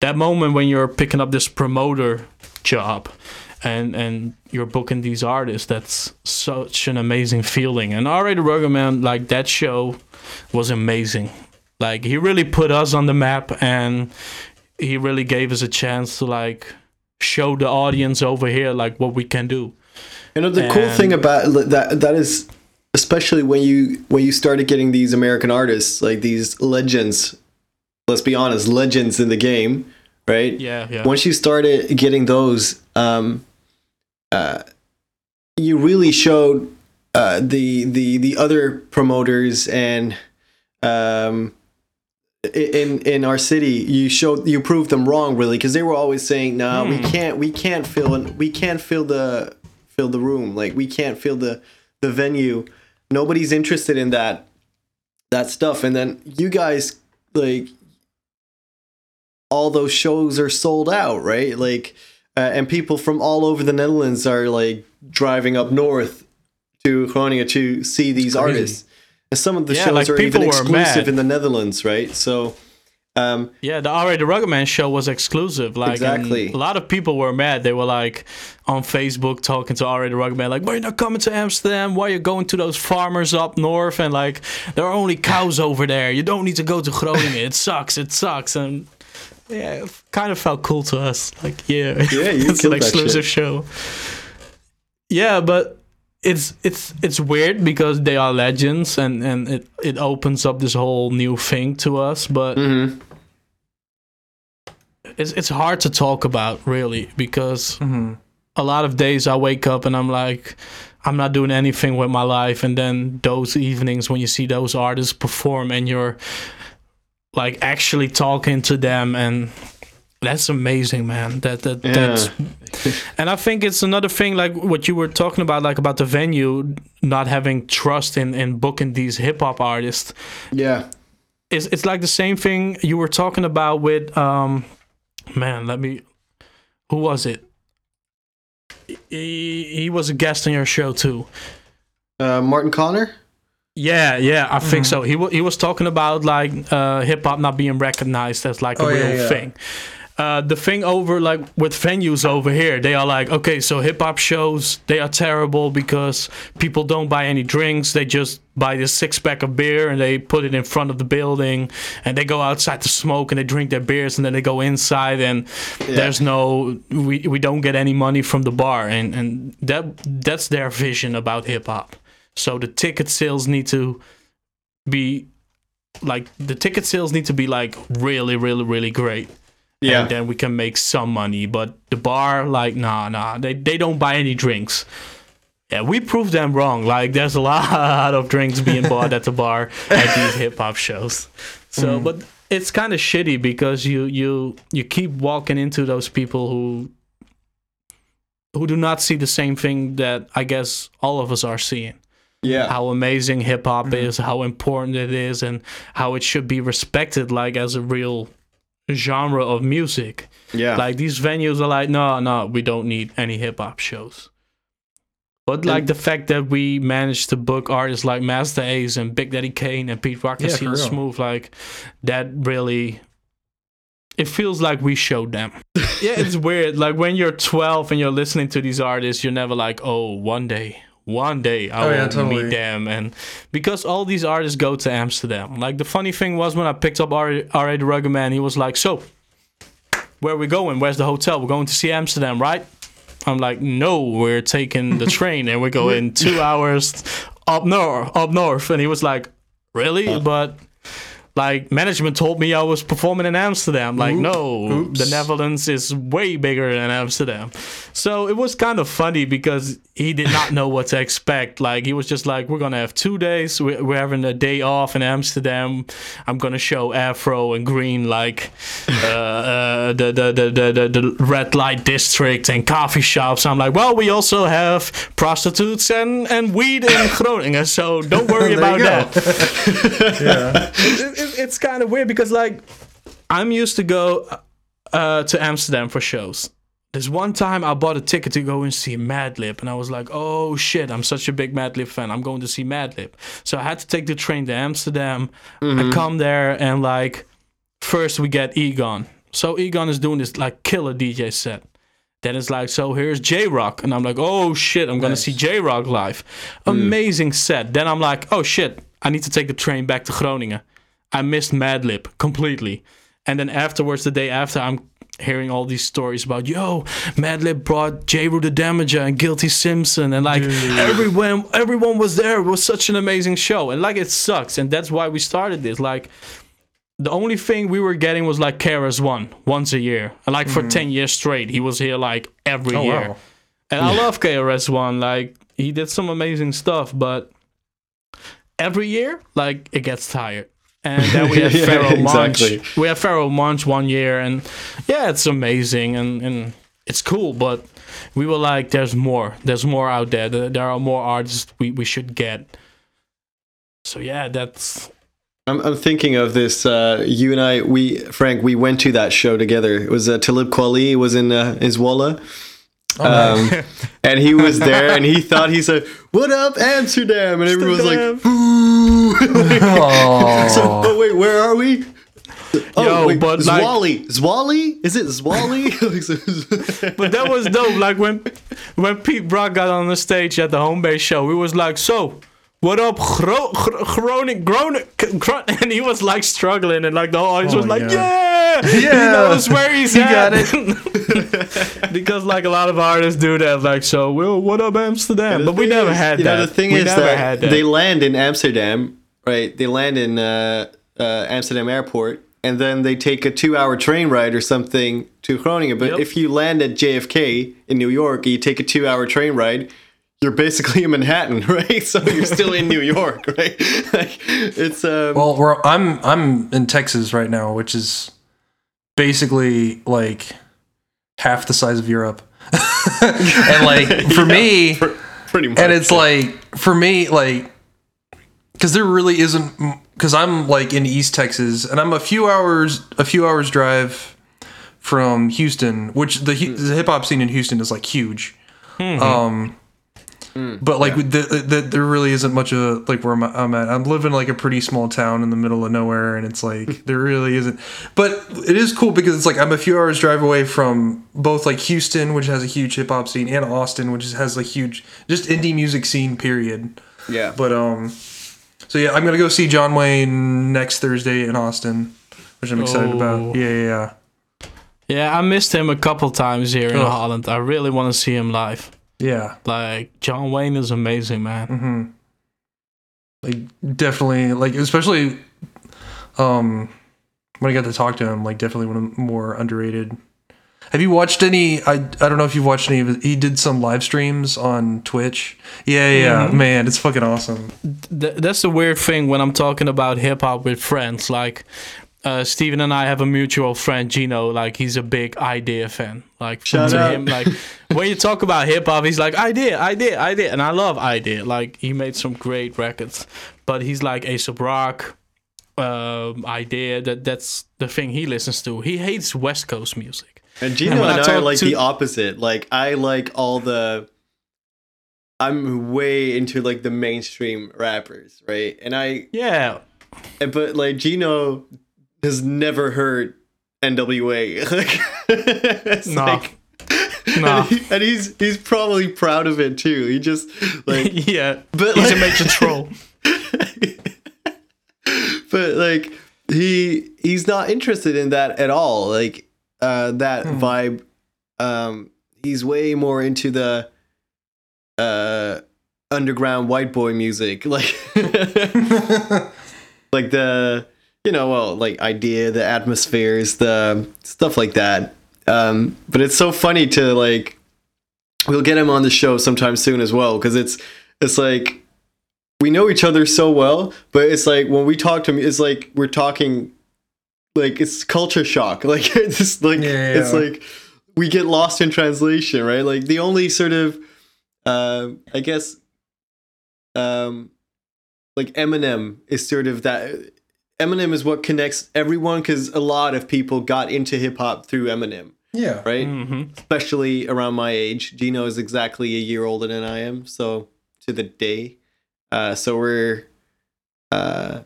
that moment when you're picking up this promoter job and and you're booking these artists that's such an amazing feeling and R.A. the Rugged Man like that show was amazing like he really put us on the map and he really gave us a chance to like show the audience over here like what we can do You know the cool thing about that that is especially when you when you started getting these American artists like these legends. Let's be honest, legends in the game, right? yeah yeah Once you started getting those, um, uh, you really showed uh, the the the other promoters and um, in in our city you showed you proved them wrong really because they were always saying no we can't we can't fill in, we can't fill the fill the room. Like we can't fill the the venue. Nobody's interested in that that stuff. And then you guys like all those shows are sold out right? Like uh, and people from all over the Netherlands are like driving up north to Groningen to see these artists and some of the Yeah, shows like, are even exclusive in the Netherlands right so um Yeah, the R.A. the Rugged Man show was exclusive. Like Exactly. a lot of people were mad. They were like on Facebook talking to R.A. the Rugged Man, like, "Why are you not coming to Amsterdam? Why are you going to those farmers up north? And like, there are only cows over there. You don't need to go to Groningen. It sucks. It sucks." And yeah, it kind of felt cool to us. Like, yeah, Yeah, it's an exclusive show. Yeah, but it's it's it's weird because they are legends and and it it opens up this whole new thing to us but mhm. it's it's hard to talk about really because a lot of days I wake up and I'm like I'm not doing anything with my life and then those evenings when you see those artists perform and you're like actually talking to them and that's amazing man. That that that's and I think it's another thing like what you were talking about like about the venue not having trust in in booking these hip hop artists. Yeah. It's it's like the same thing you were talking about with um man let me who was it? He, he was a guest on your show too. Uh, Martin Connor Yeah, yeah, I think so. He wa he was talking about like uh, hip hop not being recognized as like a Oh, real yeah, yeah. thing. Uh, the thing over like with venues over here, they are like, okay, so hip hop shows they are terrible because people don't buy any drinks. They just buy this six pack of beer and they put it in front of the building, and they go outside to smoke and they drink their beers and then they go inside and there's no we we don't get any money from the bar and and that that's their vision about hip hop. So the ticket sales need to be like the ticket sales need to be like really, really, really great. Yeah. And then we can make some money. But the bar, like, nah, nah, they, they don't buy any drinks. Yeah, we proved them wrong. Like, there's a lot of drinks being bought at the bar at these hip hop shows. So, mm-hmm. but it's kind of shitty because you you you keep walking into those people who who do not see the same thing that I guess all of us are seeing Yeah. how amazing hip hop mm-hmm. is, how important it is, and how it should be respected like as a real genre of music. Yeah. Like these venues are like, no, no, we don't need any hip hop shows. But like And- the fact that we managed to book artists like Masta Ace and Big Daddy Kane and Pete Rock and Yeah, CL. Smooth, like that really it feels like we showed them. yeah, it's weird. Like when you're 12 and you're listening to these artists, you're never like, oh, one day, one day I Oh, will yeah, totally. meet them. And because all these artists go to Amsterdam. Like the funny thing was when I picked up R.A. R.A. the Rugged Man, he was like, so where are we going? Where's the hotel? We're going to see Amsterdam, right? I'm like, no, we're taking the train and we're going two hours up north, up north. And he was like, really? But like management told me I was performing in Amsterdam. Like, no, Oops. the Netherlands is way bigger than Amsterdam. So it was kind of funny because he did not know what to expect. Like, he was just like, we're gonna have two days. We're, we're having a day off in Amsterdam. I'm gonna show Afro and Green like uh, uh, the, the, the the the the red light district and coffee shops. I'm like, well, we also have prostitutes and and weed in Groningen. So don't worry about that yeah. It, it, it's kind of weird because like I'm used to go uh, uh, to Amsterdam for shows. There's one time I bought a ticket to go and see Madlib, and I was like, "Oh shit, I'm such a big Madlib fan. I'm going to see Madlib." So I had to take the train to Amsterdam. I mm-hmm. come there and like first we get Egon. So Egon is doing this like killer DJ set. Then it's like, so here's J Rocc, and I'm like, oh shit, I'm gonna see J Rocc live. Mm. Amazing set. Then I'm like, oh shit, I need to take the train back to Groningen. I missed Madlib completely. And then afterwards, the day after, I'm hearing all these stories about yo, Madlib brought J. Rue the Damager and Guilty Simpson, and like everyone, everyone was there. It was such an amazing show, and like it sucks, and that's why we started this. Like the only thing we were getting was like KRS One once a year, and like for mm-hmm. ten years straight, he was here like every Oh year. wow. And I love KRS One. Like he did some amazing stuff, but every year, like it gets tired. And then we have Yeah, Pharoahe Monch. exactly. We have Pharoahe Monch one year, and yeah, it's amazing and and it's cool. But we were like, there's more. There's more out there. There are more artists we we should get. So yeah, that's I'm, I'm thinking of this. Uh, you and I, we Frank, we went to that show together. It was uh, Talib Kweli was in uh, Iswalla. Oh, Um, and he was there, and he thought he said, "What up, Amsterdam?" And everyone was like, "Boo!" so, oh wait, where are we? Oh, Yo, wait, but, like- Zwali, Zwali, is it Zwali? but that was dope. Like when when Pete Rock got on the stage at the home base show, we was like, so. What up, Gro- Gro- Groningen, Groningen, Gro-" and he was like struggling, and like the whole audience Oh was like, God. "Yeah, he Yeah. knows where he's He at." got it. because like a lot of artists do that, like, so, well, what up, Amsterdam? But we never is- had you that. know, the thing we is never that, had that. they land in Amsterdam, right? They land in uh, uh, Amsterdam airport, and then they take a two-hour train ride or something to Groningen. But Yep. if you land at JFK in New York, and you take a two-hour train ride. You're basically in Manhattan, right? So you're still in New York, right? Like, it's um, Well, we're, I'm I'm in Texas right now, which is basically like half the size of Europe. and like for me, pr- pretty much. and it's like for me like because there really isn't because i'm like in east texas and i'm a few hours a few hours drive from houston which the, the hip-hop scene in houston is like huge um but like the, the, there really isn't much of like where I'm, I'm at. I'm living like a pretty small town in the middle of nowhere, and it's like there really isn't. But it is cool because it's like I'm a few hours drive away from both like Houston, which has a huge hip hop scene, and Austin, which has a huge just indie music scene. Period. Yeah. But um, so yeah, I'm gonna go see Jonwayne next Thursday in Austin, which I'm excited Oh. about. Yeah, yeah, yeah. Yeah, I missed him a couple times here in Oh. Holland. I really want to see him live. Yeah, Like Jonwayne is amazing, man. Mm-hmm. like definitely, like especially, um, when I got to talk to him, like definitely one of the more underrated. Have you watched any? I I don't know if you've watched any of it. He did some live streams on Twitch. Yeah, yeah, man, it's fucking awesome. Th- that's the weird thing when I'm talking about hip hop with friends. Like, uh, Steven and I have a mutual friend, Gino. Like, he's a big Eyedea fan. Like, Shout to out. him, like when you talk about hip hop, he's like Eyedea, Eyedea, Eyedea, and I love Eyedea. Like, he made some great records, but he's like Aesop Rock, um, Eyedea. That that's the thing he listens to. He hates West Coast music. And Gino And and, I I are like to- the opposite. Like I like all the I'm way into like the mainstream rappers, right? And I Yeah, but like Gino has never heard NWA. Like No. like No. and, he- and he's he's probably proud of it too. He just like yeah. But he's a major troll. but like he he's not interested in that at all like uh that vibe um he's way more into the uh underground white boy music like like the you know well like Eyedea the atmospheres the stuff like that um but it's so funny to like we'll get him on the show sometime soon as well because it's it's like we know each other so well, but it's like when we talk to him, it's like we're talking like it's culture shock. Like it's just like Yeah, it's like we get lost in translation, right? Like the only sort of uh, I guess um like Eminem is sort of that Eminem is what connects everyone because a lot of people got into hip hop through Eminem, Yeah, right? hmm especially around my age. Gino is exactly a year older than I am, so to the day. Uh, so we're, uh,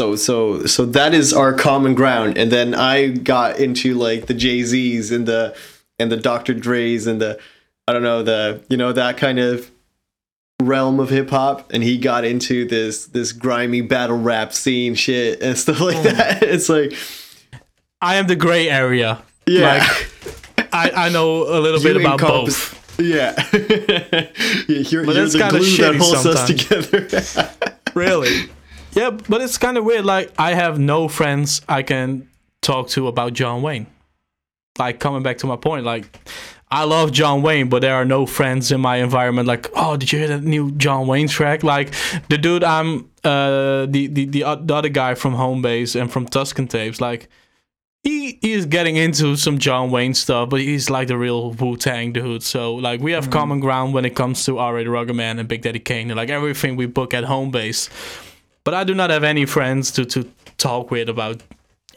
so so so that is our common ground. And then I got into like the Jay Z's and the and the Dr. Dre's and the I don't know the you know that kind of realm of hip hop, and he got into this this grimy battle rap scene shit and stuff like oh. that. It's like I am the gray area. yeah. I, I know a little bit about encompass- both. Yeah. Yeah, you're, But you're that's the glue that holds us sometimes. together. Really? Yeah, but it's kind of weird. Like, I have no friends I can talk to about Jonwayne. Like, coming back to my point, like, I love Jonwayne, but there are no friends in my environment. Like, oh, did you hear that new Jonwayne track? Like, the dude I'm, uh, the the the, the other guy from Homebase and from Tuscan Tapes, like, he, he is getting into some Jonwayne stuff, but he's like the real Wu Tang dude. So like we have common ground when it comes to R. Rugged Man and Big Daddy Kane, and like everything we book at Homebase. But I do not have any friends to to talk with about.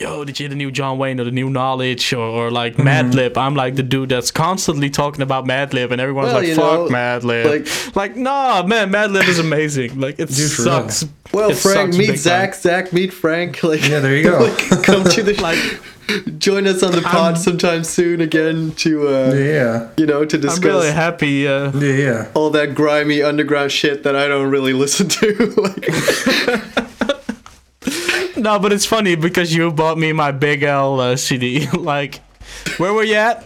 Yo, did you hear the new Jonwayne or the new Knxwledge or, or like Madlib? I'm like the dude that's constantly talking about Madlib, and everyone's Well, like, "Fuck know, Madlib!" like- Like, nah, man, Madlib is amazing. Like, it Dude, for sucks. well, It Frank, sucks meet big Zach. Zach, meet Frank. Like, yeah. There you go. like, come to the Like, join us on the pod sometime soon again to uh, yeah, you know to discuss. I'm discuss really happy. Uh, yeah, yeah. all that grimy underground shit that I don't really listen to. like, No, but it's funny because you bought me my Big L uh, CD. like, where were you at?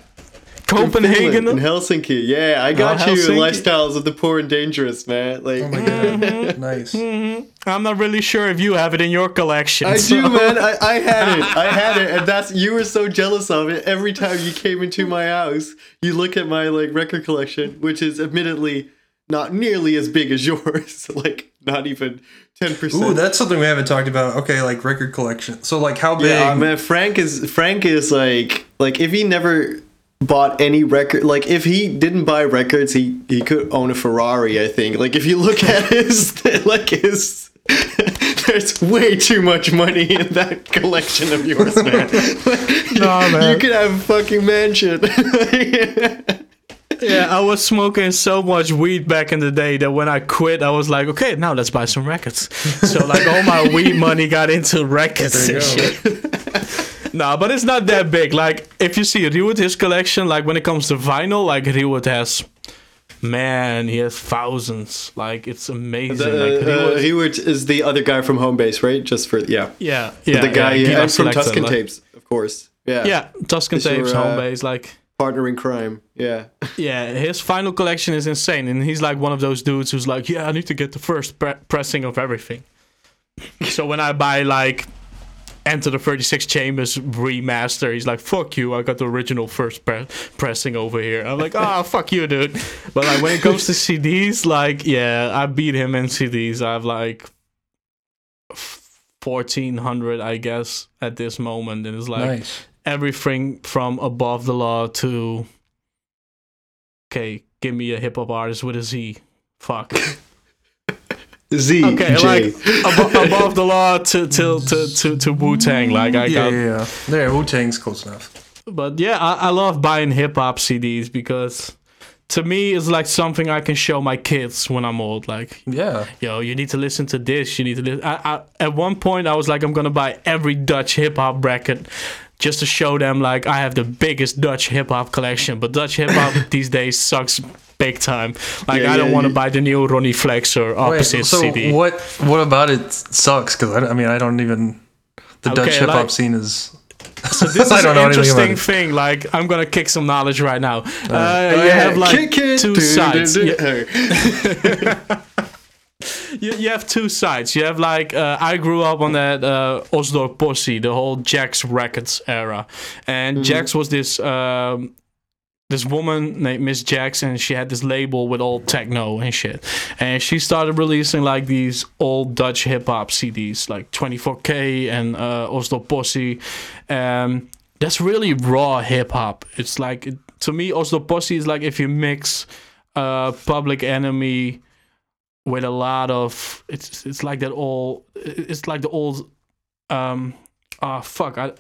Copenhagen. Finland, in Helsinki. Yeah, I got Oh, you Helsinki. lifestyles of the poor and dangerous, man. Like. Oh my god, nice. I'm not really sure if you have it in your collection. I so- do, man. I, I had it. I had it, and that's you were so jealous of it. Every time you came into my house, you look at my like record collection, which is admittedly not nearly as big as yours. like not even ten percent. Ooh, that's something we haven't talked about. Okay, like record collection. So like how big? Yeah, man. Frank is Frank is like like if he never bought any record like if he didn't buy records he he could own a ferrari i think like if you look at his like his there's way too much money in that collection of yours man No, man. you could have a fucking mansion yeah, I was smoking so much weed back in the day that when I quit, I was like, okay, now let's buy some records. So like all my weed money got into records and shit. no, but it's not that big. Like if you see Rewood, his collection, like when it comes to vinyl, like Rewood has, man, he has thousands. Like it's amazing. like, Uh, Rewood- Hewart is the other guy from Homebase, right? Just for yeah, yeah, yeah, the guy yeah, Giva and from Tuscan like- Tapes, of course. Yeah, Yeah, Tuscan Is your, Tapes, uh, home base, like. Partner in crime. Yeah, Yeah, his final collection is insane, and he's like one of those dudes who's like, "Yeah, I need to get the first pre- pressing of everything." so when I buy like Enter the 36 Chambers remaster, he's like, "Fuck you! I got the original first pre- pressing over here." I'm like, "Ah, fuck you, dude." But like when it comes to CDs, like, yeah, I beat him in CDs. I have like. 1400 i guess at this moment and it's like nice. Everything from above the law to okay give me a hip-hop artist with a z fuck Z okay J. like abo- above the law to to to to, to wu-tang like i Yeah, got yeah, yeah. There, Wu Tang's close enough. but yeah I, I love buying hip-hop cds because to me it's like something i can show my kids when i'm old like Yeah. yo, you need to listen to this. You need to listen. I, I, at one point, I was like, I'm gonna buy every Dutch hip hop record just to show them like I have the biggest Dutch hip hop collection. But Dutch hip hop these days sucks big time. Like Yeah, I don't yeah, want to you- buy the new Ronnie Flex or opposite Wait, Opposite so CD. what? What about it sucks? Because I, I mean, I don't even. The Dutch hip hop like- scene is. So this I is don't an know anything about interesting it. thing. Like I'm gonna kick some knowledge right now. Uh, Go you ahead, have like kick it. two Do, do, sides. You- you, have two sides. You have like uh, I grew up on that uh, Osdorp Posse, the whole Djax Records era, and Djax was this um, this woman named Miss Djax, and she had this label with all techno and shit, and she started releasing like these old Dutch hip hop CDs, like 24K and uh, Osdorp Posse, um, that's really raw hip hop. It's like to me, Osdorp Posse is like if you mix uh, Public Enemy with a lot of it's it's like that all it's like the old um ah fuck I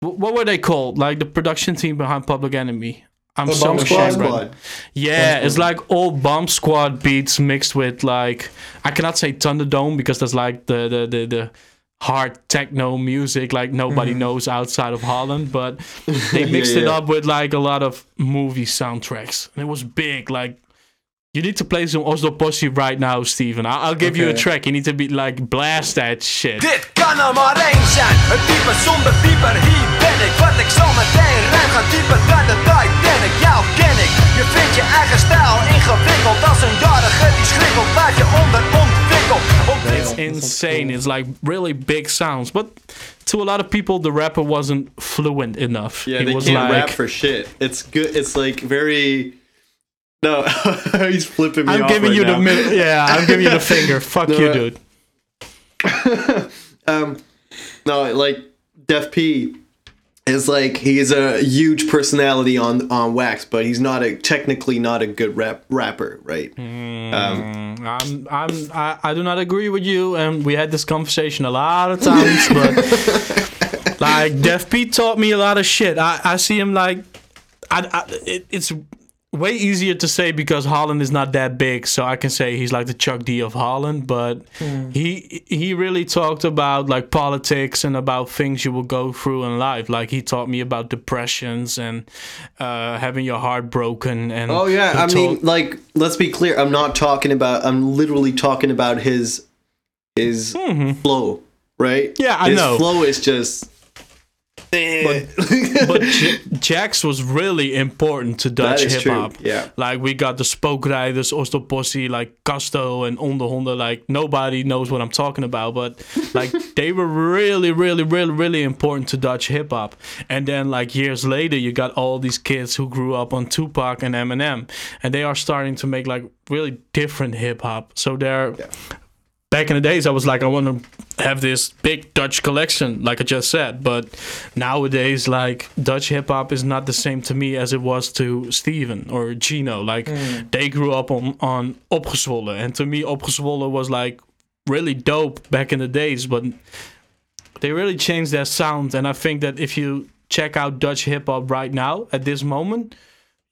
what were they called? Like the production team behind Public Enemy. I'm The so Bomb Squad. ashamed right yeah it's like old Bomb Squad beats mixed with like I cannot say Thunderdome because that's like the the the, the hard techno music like nobody knows outside of Holland but they mixed it yeah. up with like a lot of movie soundtracks. And it was big like you need to play some Osdorp Posse right now, Steven. I- I'll give you a track. You need to be like blast that shit. Dit kan er maar één zijn, een type zonder pieper, hier ben ik Wat ik zal meteen ruim gaan dieper dan de Titanic Jou ken ik, je vindt je eigen stijl ingewikkeld Als een jarige die schrikkelt, blijf je onderontwikkeld It's insane. It's like really big sounds, but to a lot of people, the rapper wasn't fluent enough. Yeah, he they was can't like, rap for shit. It's good. It's like very. No, he's flipping me "I'm off giving right you now. the middle. Yeah, I'm giving you the finger. Fuck No, you, dude." Um, no, like Def P is like he's a huge personality on on wax, but he's not a technically not a good rap rapper, right? Um, I'm, I'm, I, I do not agree with you, and we had this conversation a lot of times. but like, Def P taught me a lot of shit. I, I see him like, I, I it, it's way easier to say because Holland is not that big, so I can say he's like the Chuck D of Holland. But he he really talked about like politics and about things you will go through in life. Like he taught me about depressions and uh, having your heart broken. And oh yeah, I told- mean, like let's be clear. I'm not talking about. I'm literally talking about his his flow, right? Mm-hmm. Yeah, I his know. flow is just. but J- Djax was really important to Dutch hip hop. yeah. Like we got the Spookrijders, Osdorp Posse, like Casto and Onderhonden. Like nobody knows what I'm talking about, but like they were really, really, really, really important to Dutch hip hop. And then like years later, you got all these kids who grew up on Tupac and Eminem, and they are starting to make like really different hip hop. So they're back in the days, I was like, I want to have this big Dutch collection, like I just said. But nowadays, like Dutch hip hop is not the same to me as it was to Steven or Gino. Like they grew up on on Opgezwollen, and to me, Opgezwollen was like really dope back in the days. But they really changed their sound, and I think that if you check out Dutch hip hop right now at this moment.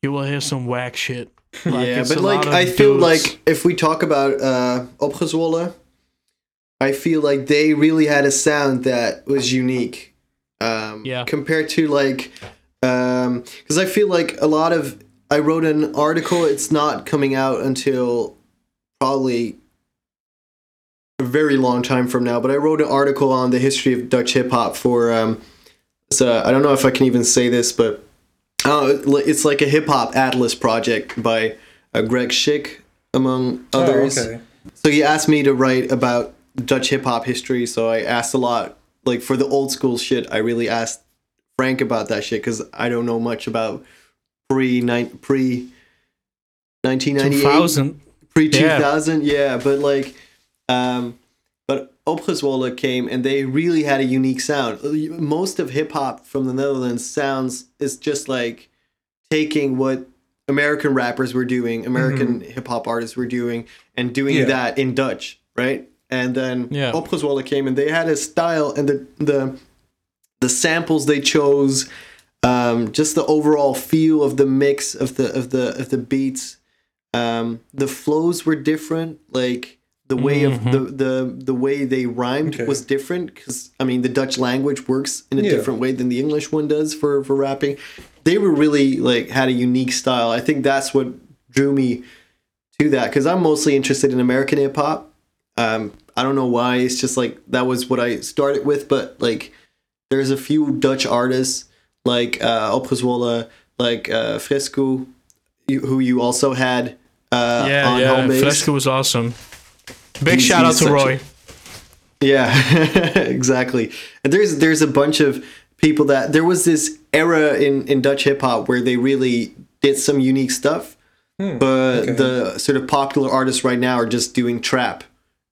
you will hear some whack shit. Like, yeah, but like I feel like if we talk about uh Opgezwollen, I feel like they really had a sound that was unique. Um Yeah. compared to like um cuz I feel like a lot of I wrote an article it's not coming out until probably a very long time from now, but I wrote an article on the history of Dutch hip hop for um so I don't know if I can even say this, but uh, it's like a hip hop atlas project by uh, Greg Schick, among others. Oh, okay. So he asked me to write about Dutch hip hop history. So I asked a lot, like for the old school shit. I really asked Frank about that shit because I don't know much about pre nine pre nineteen ninety eight 2000. pre Yeah. 2000 yeah. but like um but Opgezwollen came and they really had a unique sound most of hip hop from the Netherlands sounds is just like taking what American rappers were doing American hip hop artists were doing and doing Yeah. that in Dutch right and then Yeah. Opgezwollen came and they had a style and the the the samples they chose um, just the overall feel of the mix of the of the of the beats um, the flows were different like the way of the, the the way they rhymed Okay. was different because i mean the dutch language works in a Yeah. different way than the english one does for for rapping they were really like had a unique style i think that's what drew me to that because i'm mostly interested in american hip-hop um, i don't know why it's just like that was what i started with but like there's a few dutch artists like uh Opgezwollen, like uh Fresku you, who you also had uh Yeah, on yeah. home base. Fresku was awesome. Big He's- shout out to such a- Roy. Yeah, exactly. And there's there's a bunch of people that there was this era in in Dutch hip hop where they really did some unique stuff, but okay. the sort of popular artists right now are just doing trap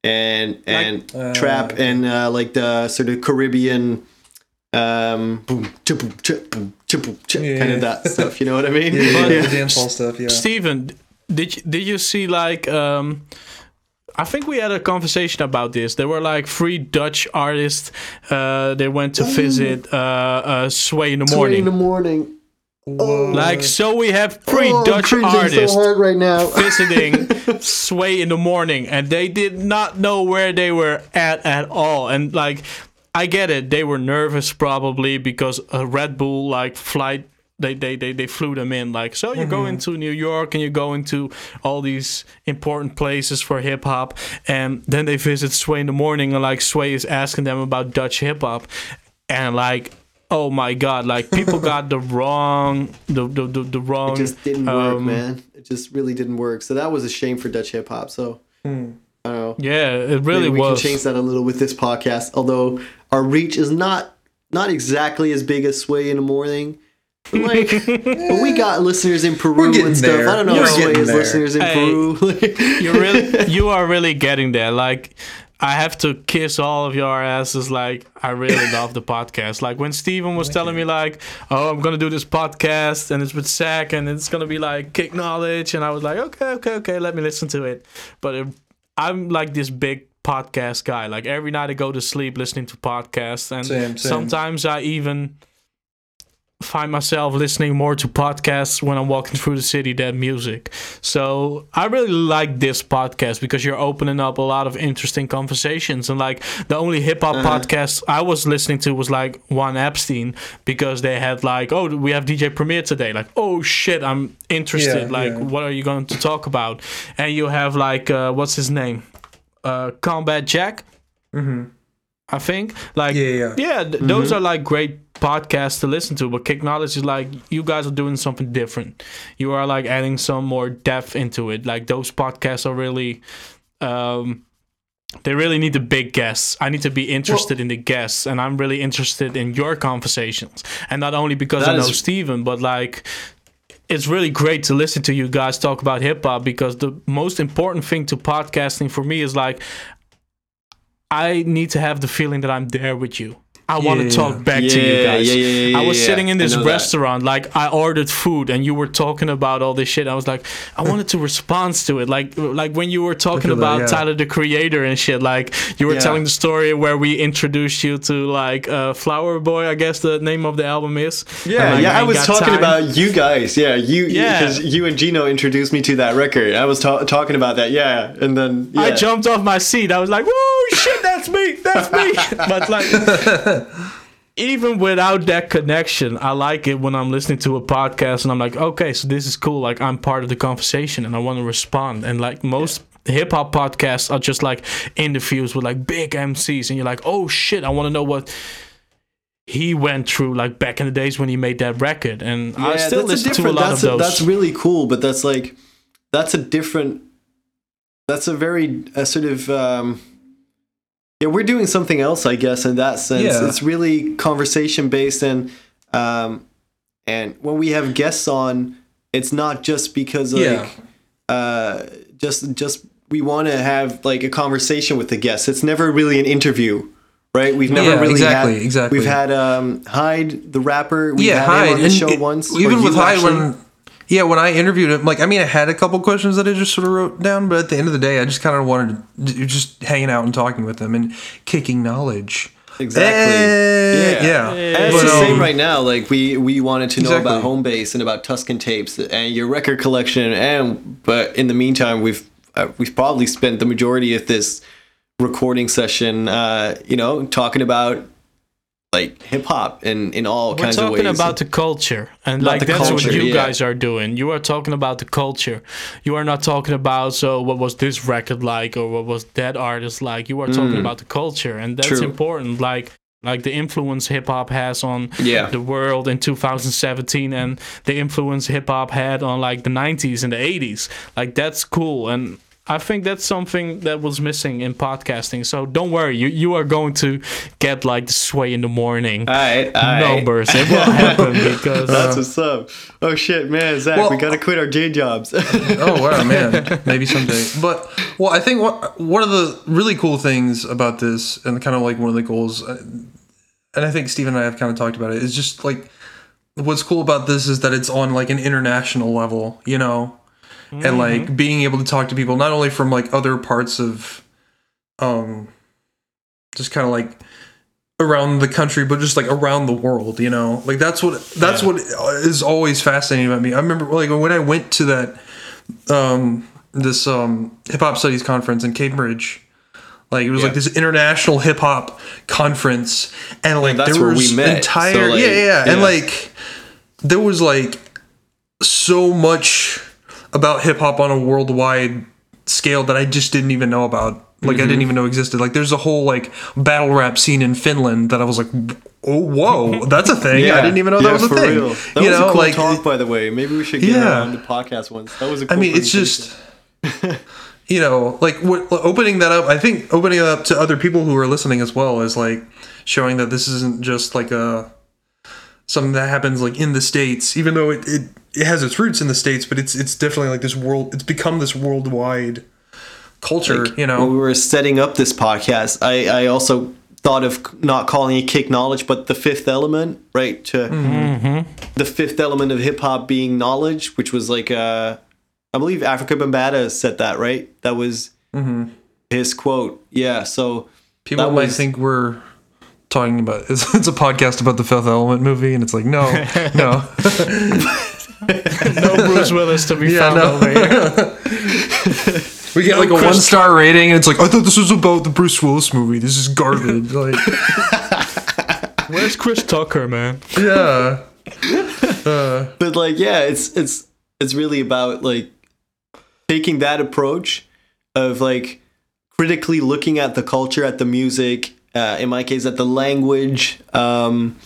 and and Uh, trap and uh, like the sort of Caribbean um boom cha boom cha boom cha Yeah. kind of that stuff. You know what I mean? Yeah, yeah, Yeah. the dance hall stuff. Yeah. Steven, did you, did you see like um I think we had a conversation about this. There were like three Dutch artists. Uh, they went to visit uh, uh, Sway in the Three morning. in the morning. Like so, we have three oh, Dutch artists so right now. visiting Sway in the morning, and they did not know where they were at at all. And like, I get it; they were nervous probably because a Red Bull like flight. They, they, they, they flew them in like so you're going to New York and you go into all these important places for hip hop and then they visit Sway in the morning and like Sway is asking them about Dutch hip hop and like oh my god like people got the wrong the the, the, the wrong It just didn't work, um, man. It just really didn't work. So that was a shame for Dutch hip hop. So I don't know. Yeah, it really Maybe we was. can change that a little with this podcast. Although our reach is not not exactly as big as Sway in the morning. But like, but we got listeners in Peru and stuff. there. I don't know We're if Sway getting has there. listeners in Hey, Peru. you really, you are really getting there. Like, I have to kiss all of your asses. Like, I really love the podcast. Like when Steven was telling me, like, oh, I'm gonna do this podcast and it's with Zach and it's gonna be like kick knowledge, and I was like, okay, okay, okay, let me listen to it. But it, I'm like this big podcast guy. Like every night I go to sleep listening to podcasts, and Same, same. sometimes I even find myself listening more to podcasts when I'm walking through the city than music. So I really like this podcast because you're opening up a lot of interesting conversations. And like the only hip hop podcast I was listening to was like Juan Epstein because they had like, oh, we have DJ Premier today. Like, oh shit, I'm interested. Yeah, like, yeah. what are you going to talk about? And you have like, uh, what's his name? Uh, Combat Jack. I think like Yeah, yeah. yeah. th- those are like great podcasts to listen to but kick knowledge is like you guys are doing something different. You are like adding some more depth into it. Like those podcasts are really um they really need the big guests. I need to be interested in the guests and i'm really interested in your conversations. And not only because i know is- steven but like it's really great to listen to you guys talk about hip hop because the most important thing to podcasting for me is like I need to have the feeling that I'm there with you. I want Yeah, to talk yeah. back to you guys. yeah, yeah, yeah, I was yeah, sitting in this know that. restaurant, like I ordered food, and you were talking about all this shit. I was like, I wanted to respond to it, like like when you were talking that, about yeah. Tyler the Creator and shit. Like you were Yeah. telling the story where we introduced you to like uh, Flower Boy, I guess the name of the album is. Yeah, And, like, yeah. I was talking Time. about you guys. Yeah, you. Yeah. because you and Gino introduced me to that record. I was ta- talking about that. Yeah, and then yeah. I jumped off my seat. I was like, "Whoa, shit, that's me, that's me!" but like, even without that connection, I like it when I'm listening to a podcast and I'm like, "Okay, so this is cool. Like, I'm part of the conversation and I want to respond." And like most hip hop podcasts are just like interviews with like big MCs, and you're like, "Oh shit, I want to know what." He went through like back in the days when he made that record, and I Yeah, still that's listen to a lot of those. That's really cool, but that's like, that's a different. That's a very a sort of. Um, yeah, we're doing something else, I guess, in that sense. Yeah. It's really conversation based, and um, and when we have guests on, it's not just because like, Yeah. uh, just just we want to have like a conversation with the guests. It's never really an interview. Right, we've never Yeah, really exactly, had. exactly. We've had um, Hyde, the rapper. We've yeah, had him Hyde. on the show it- once. Even with Hyde, actually. when yeah, when I interviewed him, like I mean, I had a couple questions that I just sort of wrote down, but at the end of the day, I just kind of wanted to just hanging out and talking with them and kicking knowledge. Exactly. Eh, Yeah. yeah. And it's But, the same um, right now. Like we we wanted to know Exactly. about home base and about Tuscan tapes and your record collection. And but in the meantime, we've uh, we've probably spent the majority of this recording session, uh, you know, talking about like hip hop in in all We're kinds of ways. We're talking about the culture, and About like that's culture, what you yeah. guys are doing. You are talking about the culture. You are not talking about so what was this record like or what was that artist like. You are talking about the culture, and that's Mm. True. important. Like like the influence hip hop has on Yeah. the world in 2017, and the influence hip hop had on like the 90s and the 80s. Like that's cool, and I think that's something that was missing in podcasting. So don't worry, you you are going to get like the sway in the morning all right, all right. numbers. It will happen because That's what's up. Oh shit, man, Zach, we gotta quit our day jobs. oh wow, man, maybe someday. But well, I think what one of the really cool things about this, and kind of like one of the goals, uh, and I think Steve and I have kind of talked about it, is just like what's cool about this is that it's on like an international level, you know, and like being able to talk to people not only from like other parts of, um, just kind of like around the country, but just like around the world, you know, like that's what that's what is always fascinating about me. I remember like when I went to that um this um hip hop studies conference in Cambridge. Like it was like this international hip hop conference, and like that's there where we was met, entire so, like, yeah, yeah yeah. And like there was like so much about hip hop on a worldwide scale that I just didn't even know about. Like I Mm-hmm. didn't even know existed. Like there's a whole like battle rap scene in Finland that I was like, oh whoa, that's a thing. I didn't even know that yeah, was a thing. Real. That you was know, a cool like talk, by the way. Maybe we should get Yeah. on the podcast once. That was a I cool I mean, it's just, you know, like what, opening that up. I think opening it up to other people who are listening as well is like showing that this isn't just like a something that happens like in the states, even though it, it, it has its roots in the states, but it's it's definitely like this world. It's become this worldwide culture. you know, when we were setting up this podcast, I, I also thought of not calling it kick knowledge, but the fifth element, right? To Mm-hmm. the fifth element of hip hop being knowledge, which was like uh, I believe Afrika Bambaataa said that, right? That was his quote. Yeah. So people that might was- think we're talking about it's, it's a podcast about the Fifth Element movie, and it's like no, no. no Bruce Willis to be Yeah, found no. over here. We get like a one star rating, and it's like I thought this was about the Bruce Willis movie. This is garbage. like, Where's Chris Tucker, man? yeah, uh. but like yeah it's it's it's really about like taking that approach of like critically looking at the culture at the music uh, in my case that the language um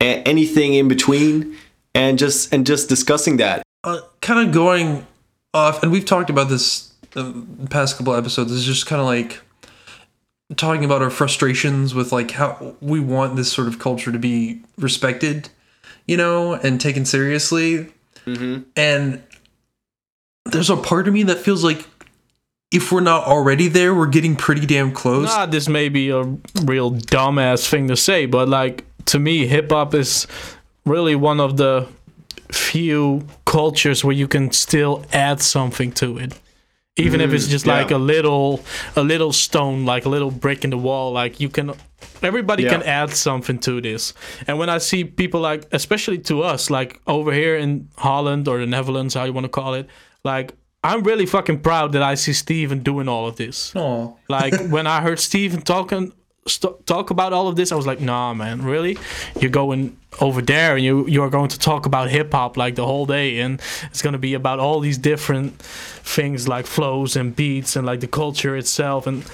a- anything in between and just and just discussing that uh, kind of going off, and we've talked about this the past couple episodes. Is just kind of like talking about our frustrations with like how we want this sort of culture to be respected, you know, and taken seriously. And there's a part of me that feels like if we're not already there, we're getting pretty damn close. Nah, this may be a real dumbass thing to say, but like to me, hip hop is really one of the few cultures where you can still add something to it. Even if it's mm, just yeah. like a little a little stone, like a little brick in the wall, like you can everybody can add something to this. And when I see people like especially to us, like over here in Holland or the Netherlands, how you want to call it, like I'm really fucking proud that I see Steven doing all of this. Aw. Like when I heard Steven talking st- talk about all of this, I was like, nah, man, really? You're going over there and you you are going to talk about hip hop like the whole day, and it's gonna be about all these different things like flows and beats and like the culture itself and.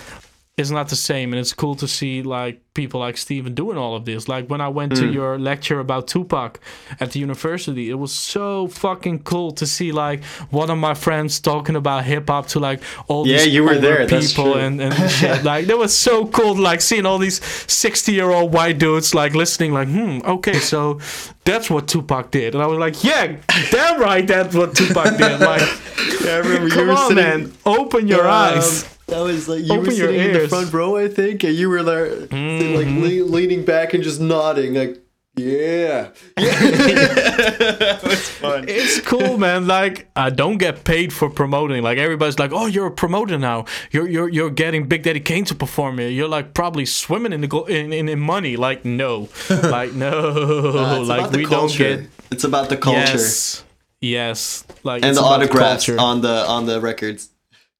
It's not the same, and it's cool to see like people like Steven doing all of this. Like when I went to your lecture about Tupac at the university, it was so fucking cool to see like one of my friends talking about hip hop to like all Yeah, these you were there, people and, and shit. Like that was so cool, like seeing all these sixty year old white dudes like listening, like, hmm, okay, so that's what Tupac did, and I was like, yeah, damn right, that's what Tupac did. Like, Yeah, I remember you come were on, sitting. man, open your Um, eyes. That was like you Open were your sitting in the front row, I think, and you were there, like le- leaning back and just nodding, like, yeah, yeah. that was fun. It's cool, man. Like I don't get paid for promoting. Like everybody's like, "Oh, you're a promoter now. You're you're you're getting Big Daddy Kane to perform here. You're like probably swimming in the go- in, in, in money." Like no, like no, Uh, it's like about the we culture. don't get It's about the culture Yes, yes. Like and the about autographs culture. on the on the records.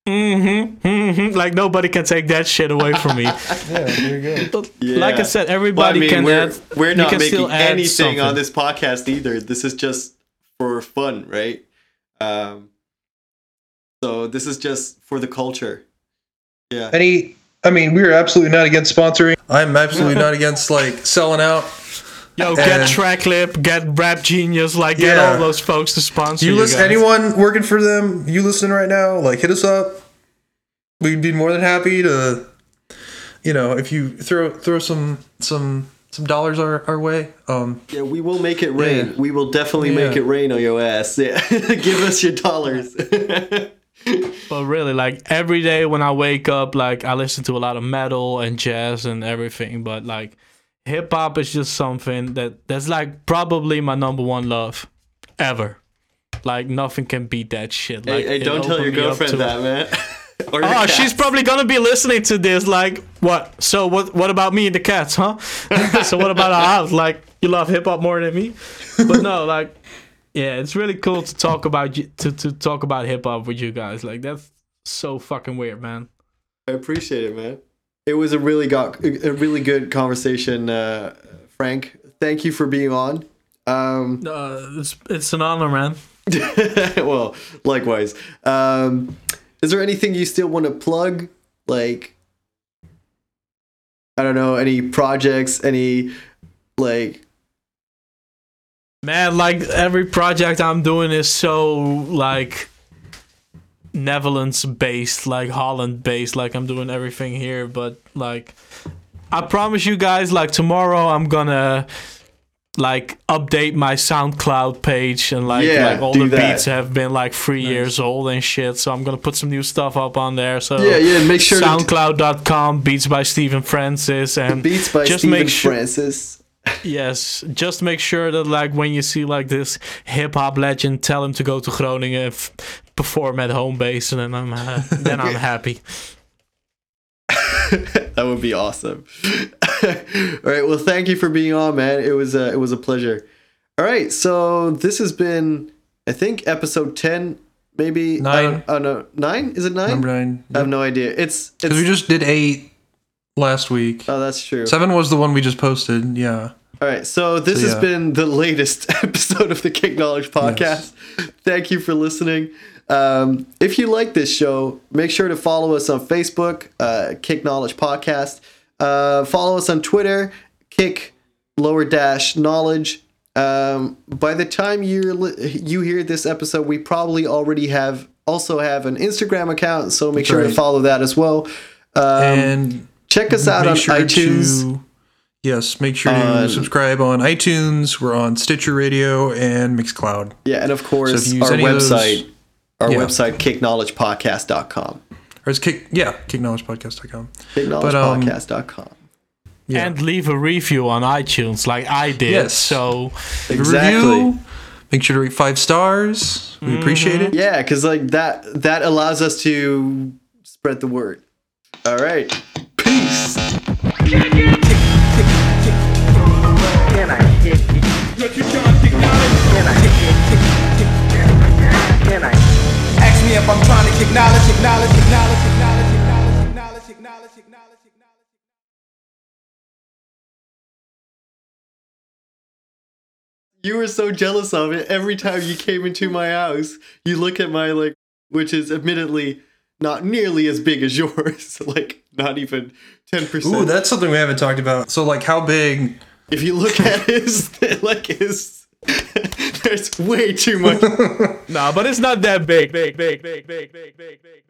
Mhm. mm-hmm. Like nobody can take that shit away from me. Yeah, there you go. Like I said, Well, I everybody mean, can we're, add. we're not can making still add anything on this podcast either. This is just for fun, right? Um, so this is just for the culture. Yeah. Any, I mean, we are absolutely not against sponsoring. I'm absolutely not against like selling out. Yo, get and- Tracklip, get Rap Genius, like get Yeah. all those folks to sponsor You you. listen, guys. anyone working for them? You listen right now? Like, hit us up. We'd be more than happy to, you know, if you throw throw some some some dollars our, our way. Um, Yeah, we will make it rain. Yeah. We will definitely make it rain on your ass. Yeah. Give us your dollars. But really, like every day when I wake up, like I listen to a lot of metal and jazz and everything. But like hip hop is just something that that's like probably my number one love ever. Like nothing can beat that shit. Like hey, hey, don't tell your opened me up girlfriend to- that, man. Oh, she's probably gonna be listening to this. Like, what? So what? What about me and the cats, huh? so what about our house? Like, you love hip hop more than me? But no, like, yeah, it's really cool to talk about you- to to talk about hip hop with you guys. Like, that's so fucking weird, man. I appreciate it, man. It was a really got a really good conversation, uh, Frank. Thank you for being on. Um, Uh, it's it's an honor, man. well, likewise. Um, is there anything you still want to plug? Like, I don't know, any projects, any like Man, like every project I'm doing is so like Netherlands based, like Holland based. Like I'm doing everything here, but like I promise you guys, like tomorrow I'm gonna like update my SoundCloud page and like Yeah, like all the that. beats have been like three years old and shit. So I'm gonna put some new stuff up on there. So yeah, yeah. Make sure SoundCloud.com beats by Stephen Francis and beats by just Stephen make sure Francis. Yes, just make sure that like when you see like this hip hop legend, tell him to go to Groningen f- perform at home base, and then I'm uh, then I'm happy. that would be awesome. All right. Well, thank you for being on, man. It was uh, it was a pleasure. All right. So this has been, I think, episode ten, maybe I Nine. don't, I don't know. Nine? Is it nine? number nine. I have no idea. It's it's. Because we just did eight last week. oh, that's true. Seven was the one we just posted. Yeah. All right, so this So, has been the latest episode of the Kick Knowledge podcast. Thank you for listening. Um, if you like this show, make sure to follow us on Facebook, uh, Kick Knowledge Podcast. Uh, follow us on Twitter, Kick Lower Dash Knowledge. Um, by the time you you hear this episode, we probably already have also have an Instagram account, so make sure to follow that as well. Um, and check us out on sure iTunes. to yes, make sure On- to subscribe on iTunes. We're on Stitcher Radio and Mixcloud. Yeah, and of course use our website, our Yeah. website kickknowledgepodcast.com. Or it's kick yeah, kickknowledgepodcast.com. BigKnowledgePodcast.com. Um, yeah. And leave a review on iTunes like I did. Yes. So Exactly. review. Make sure to rate five stars. We mm-hmm. appreciate it. Yeah, because like that that allows us to spread the word. All right. Peace. Can I knowledge, kick knowledge, kick knowledge, kick knowledge, kick knowledge, kick knowledge, kick knowledge. You were so jealous of it every time you came into my house. You look at my like which is admittedly not nearly as big as yours. like not even 10%. Ooh, that's something we haven't talked about. So like how big if you look at his like his there's way too much. nah, but it's not that big. Big, big, big, big, big, big, big.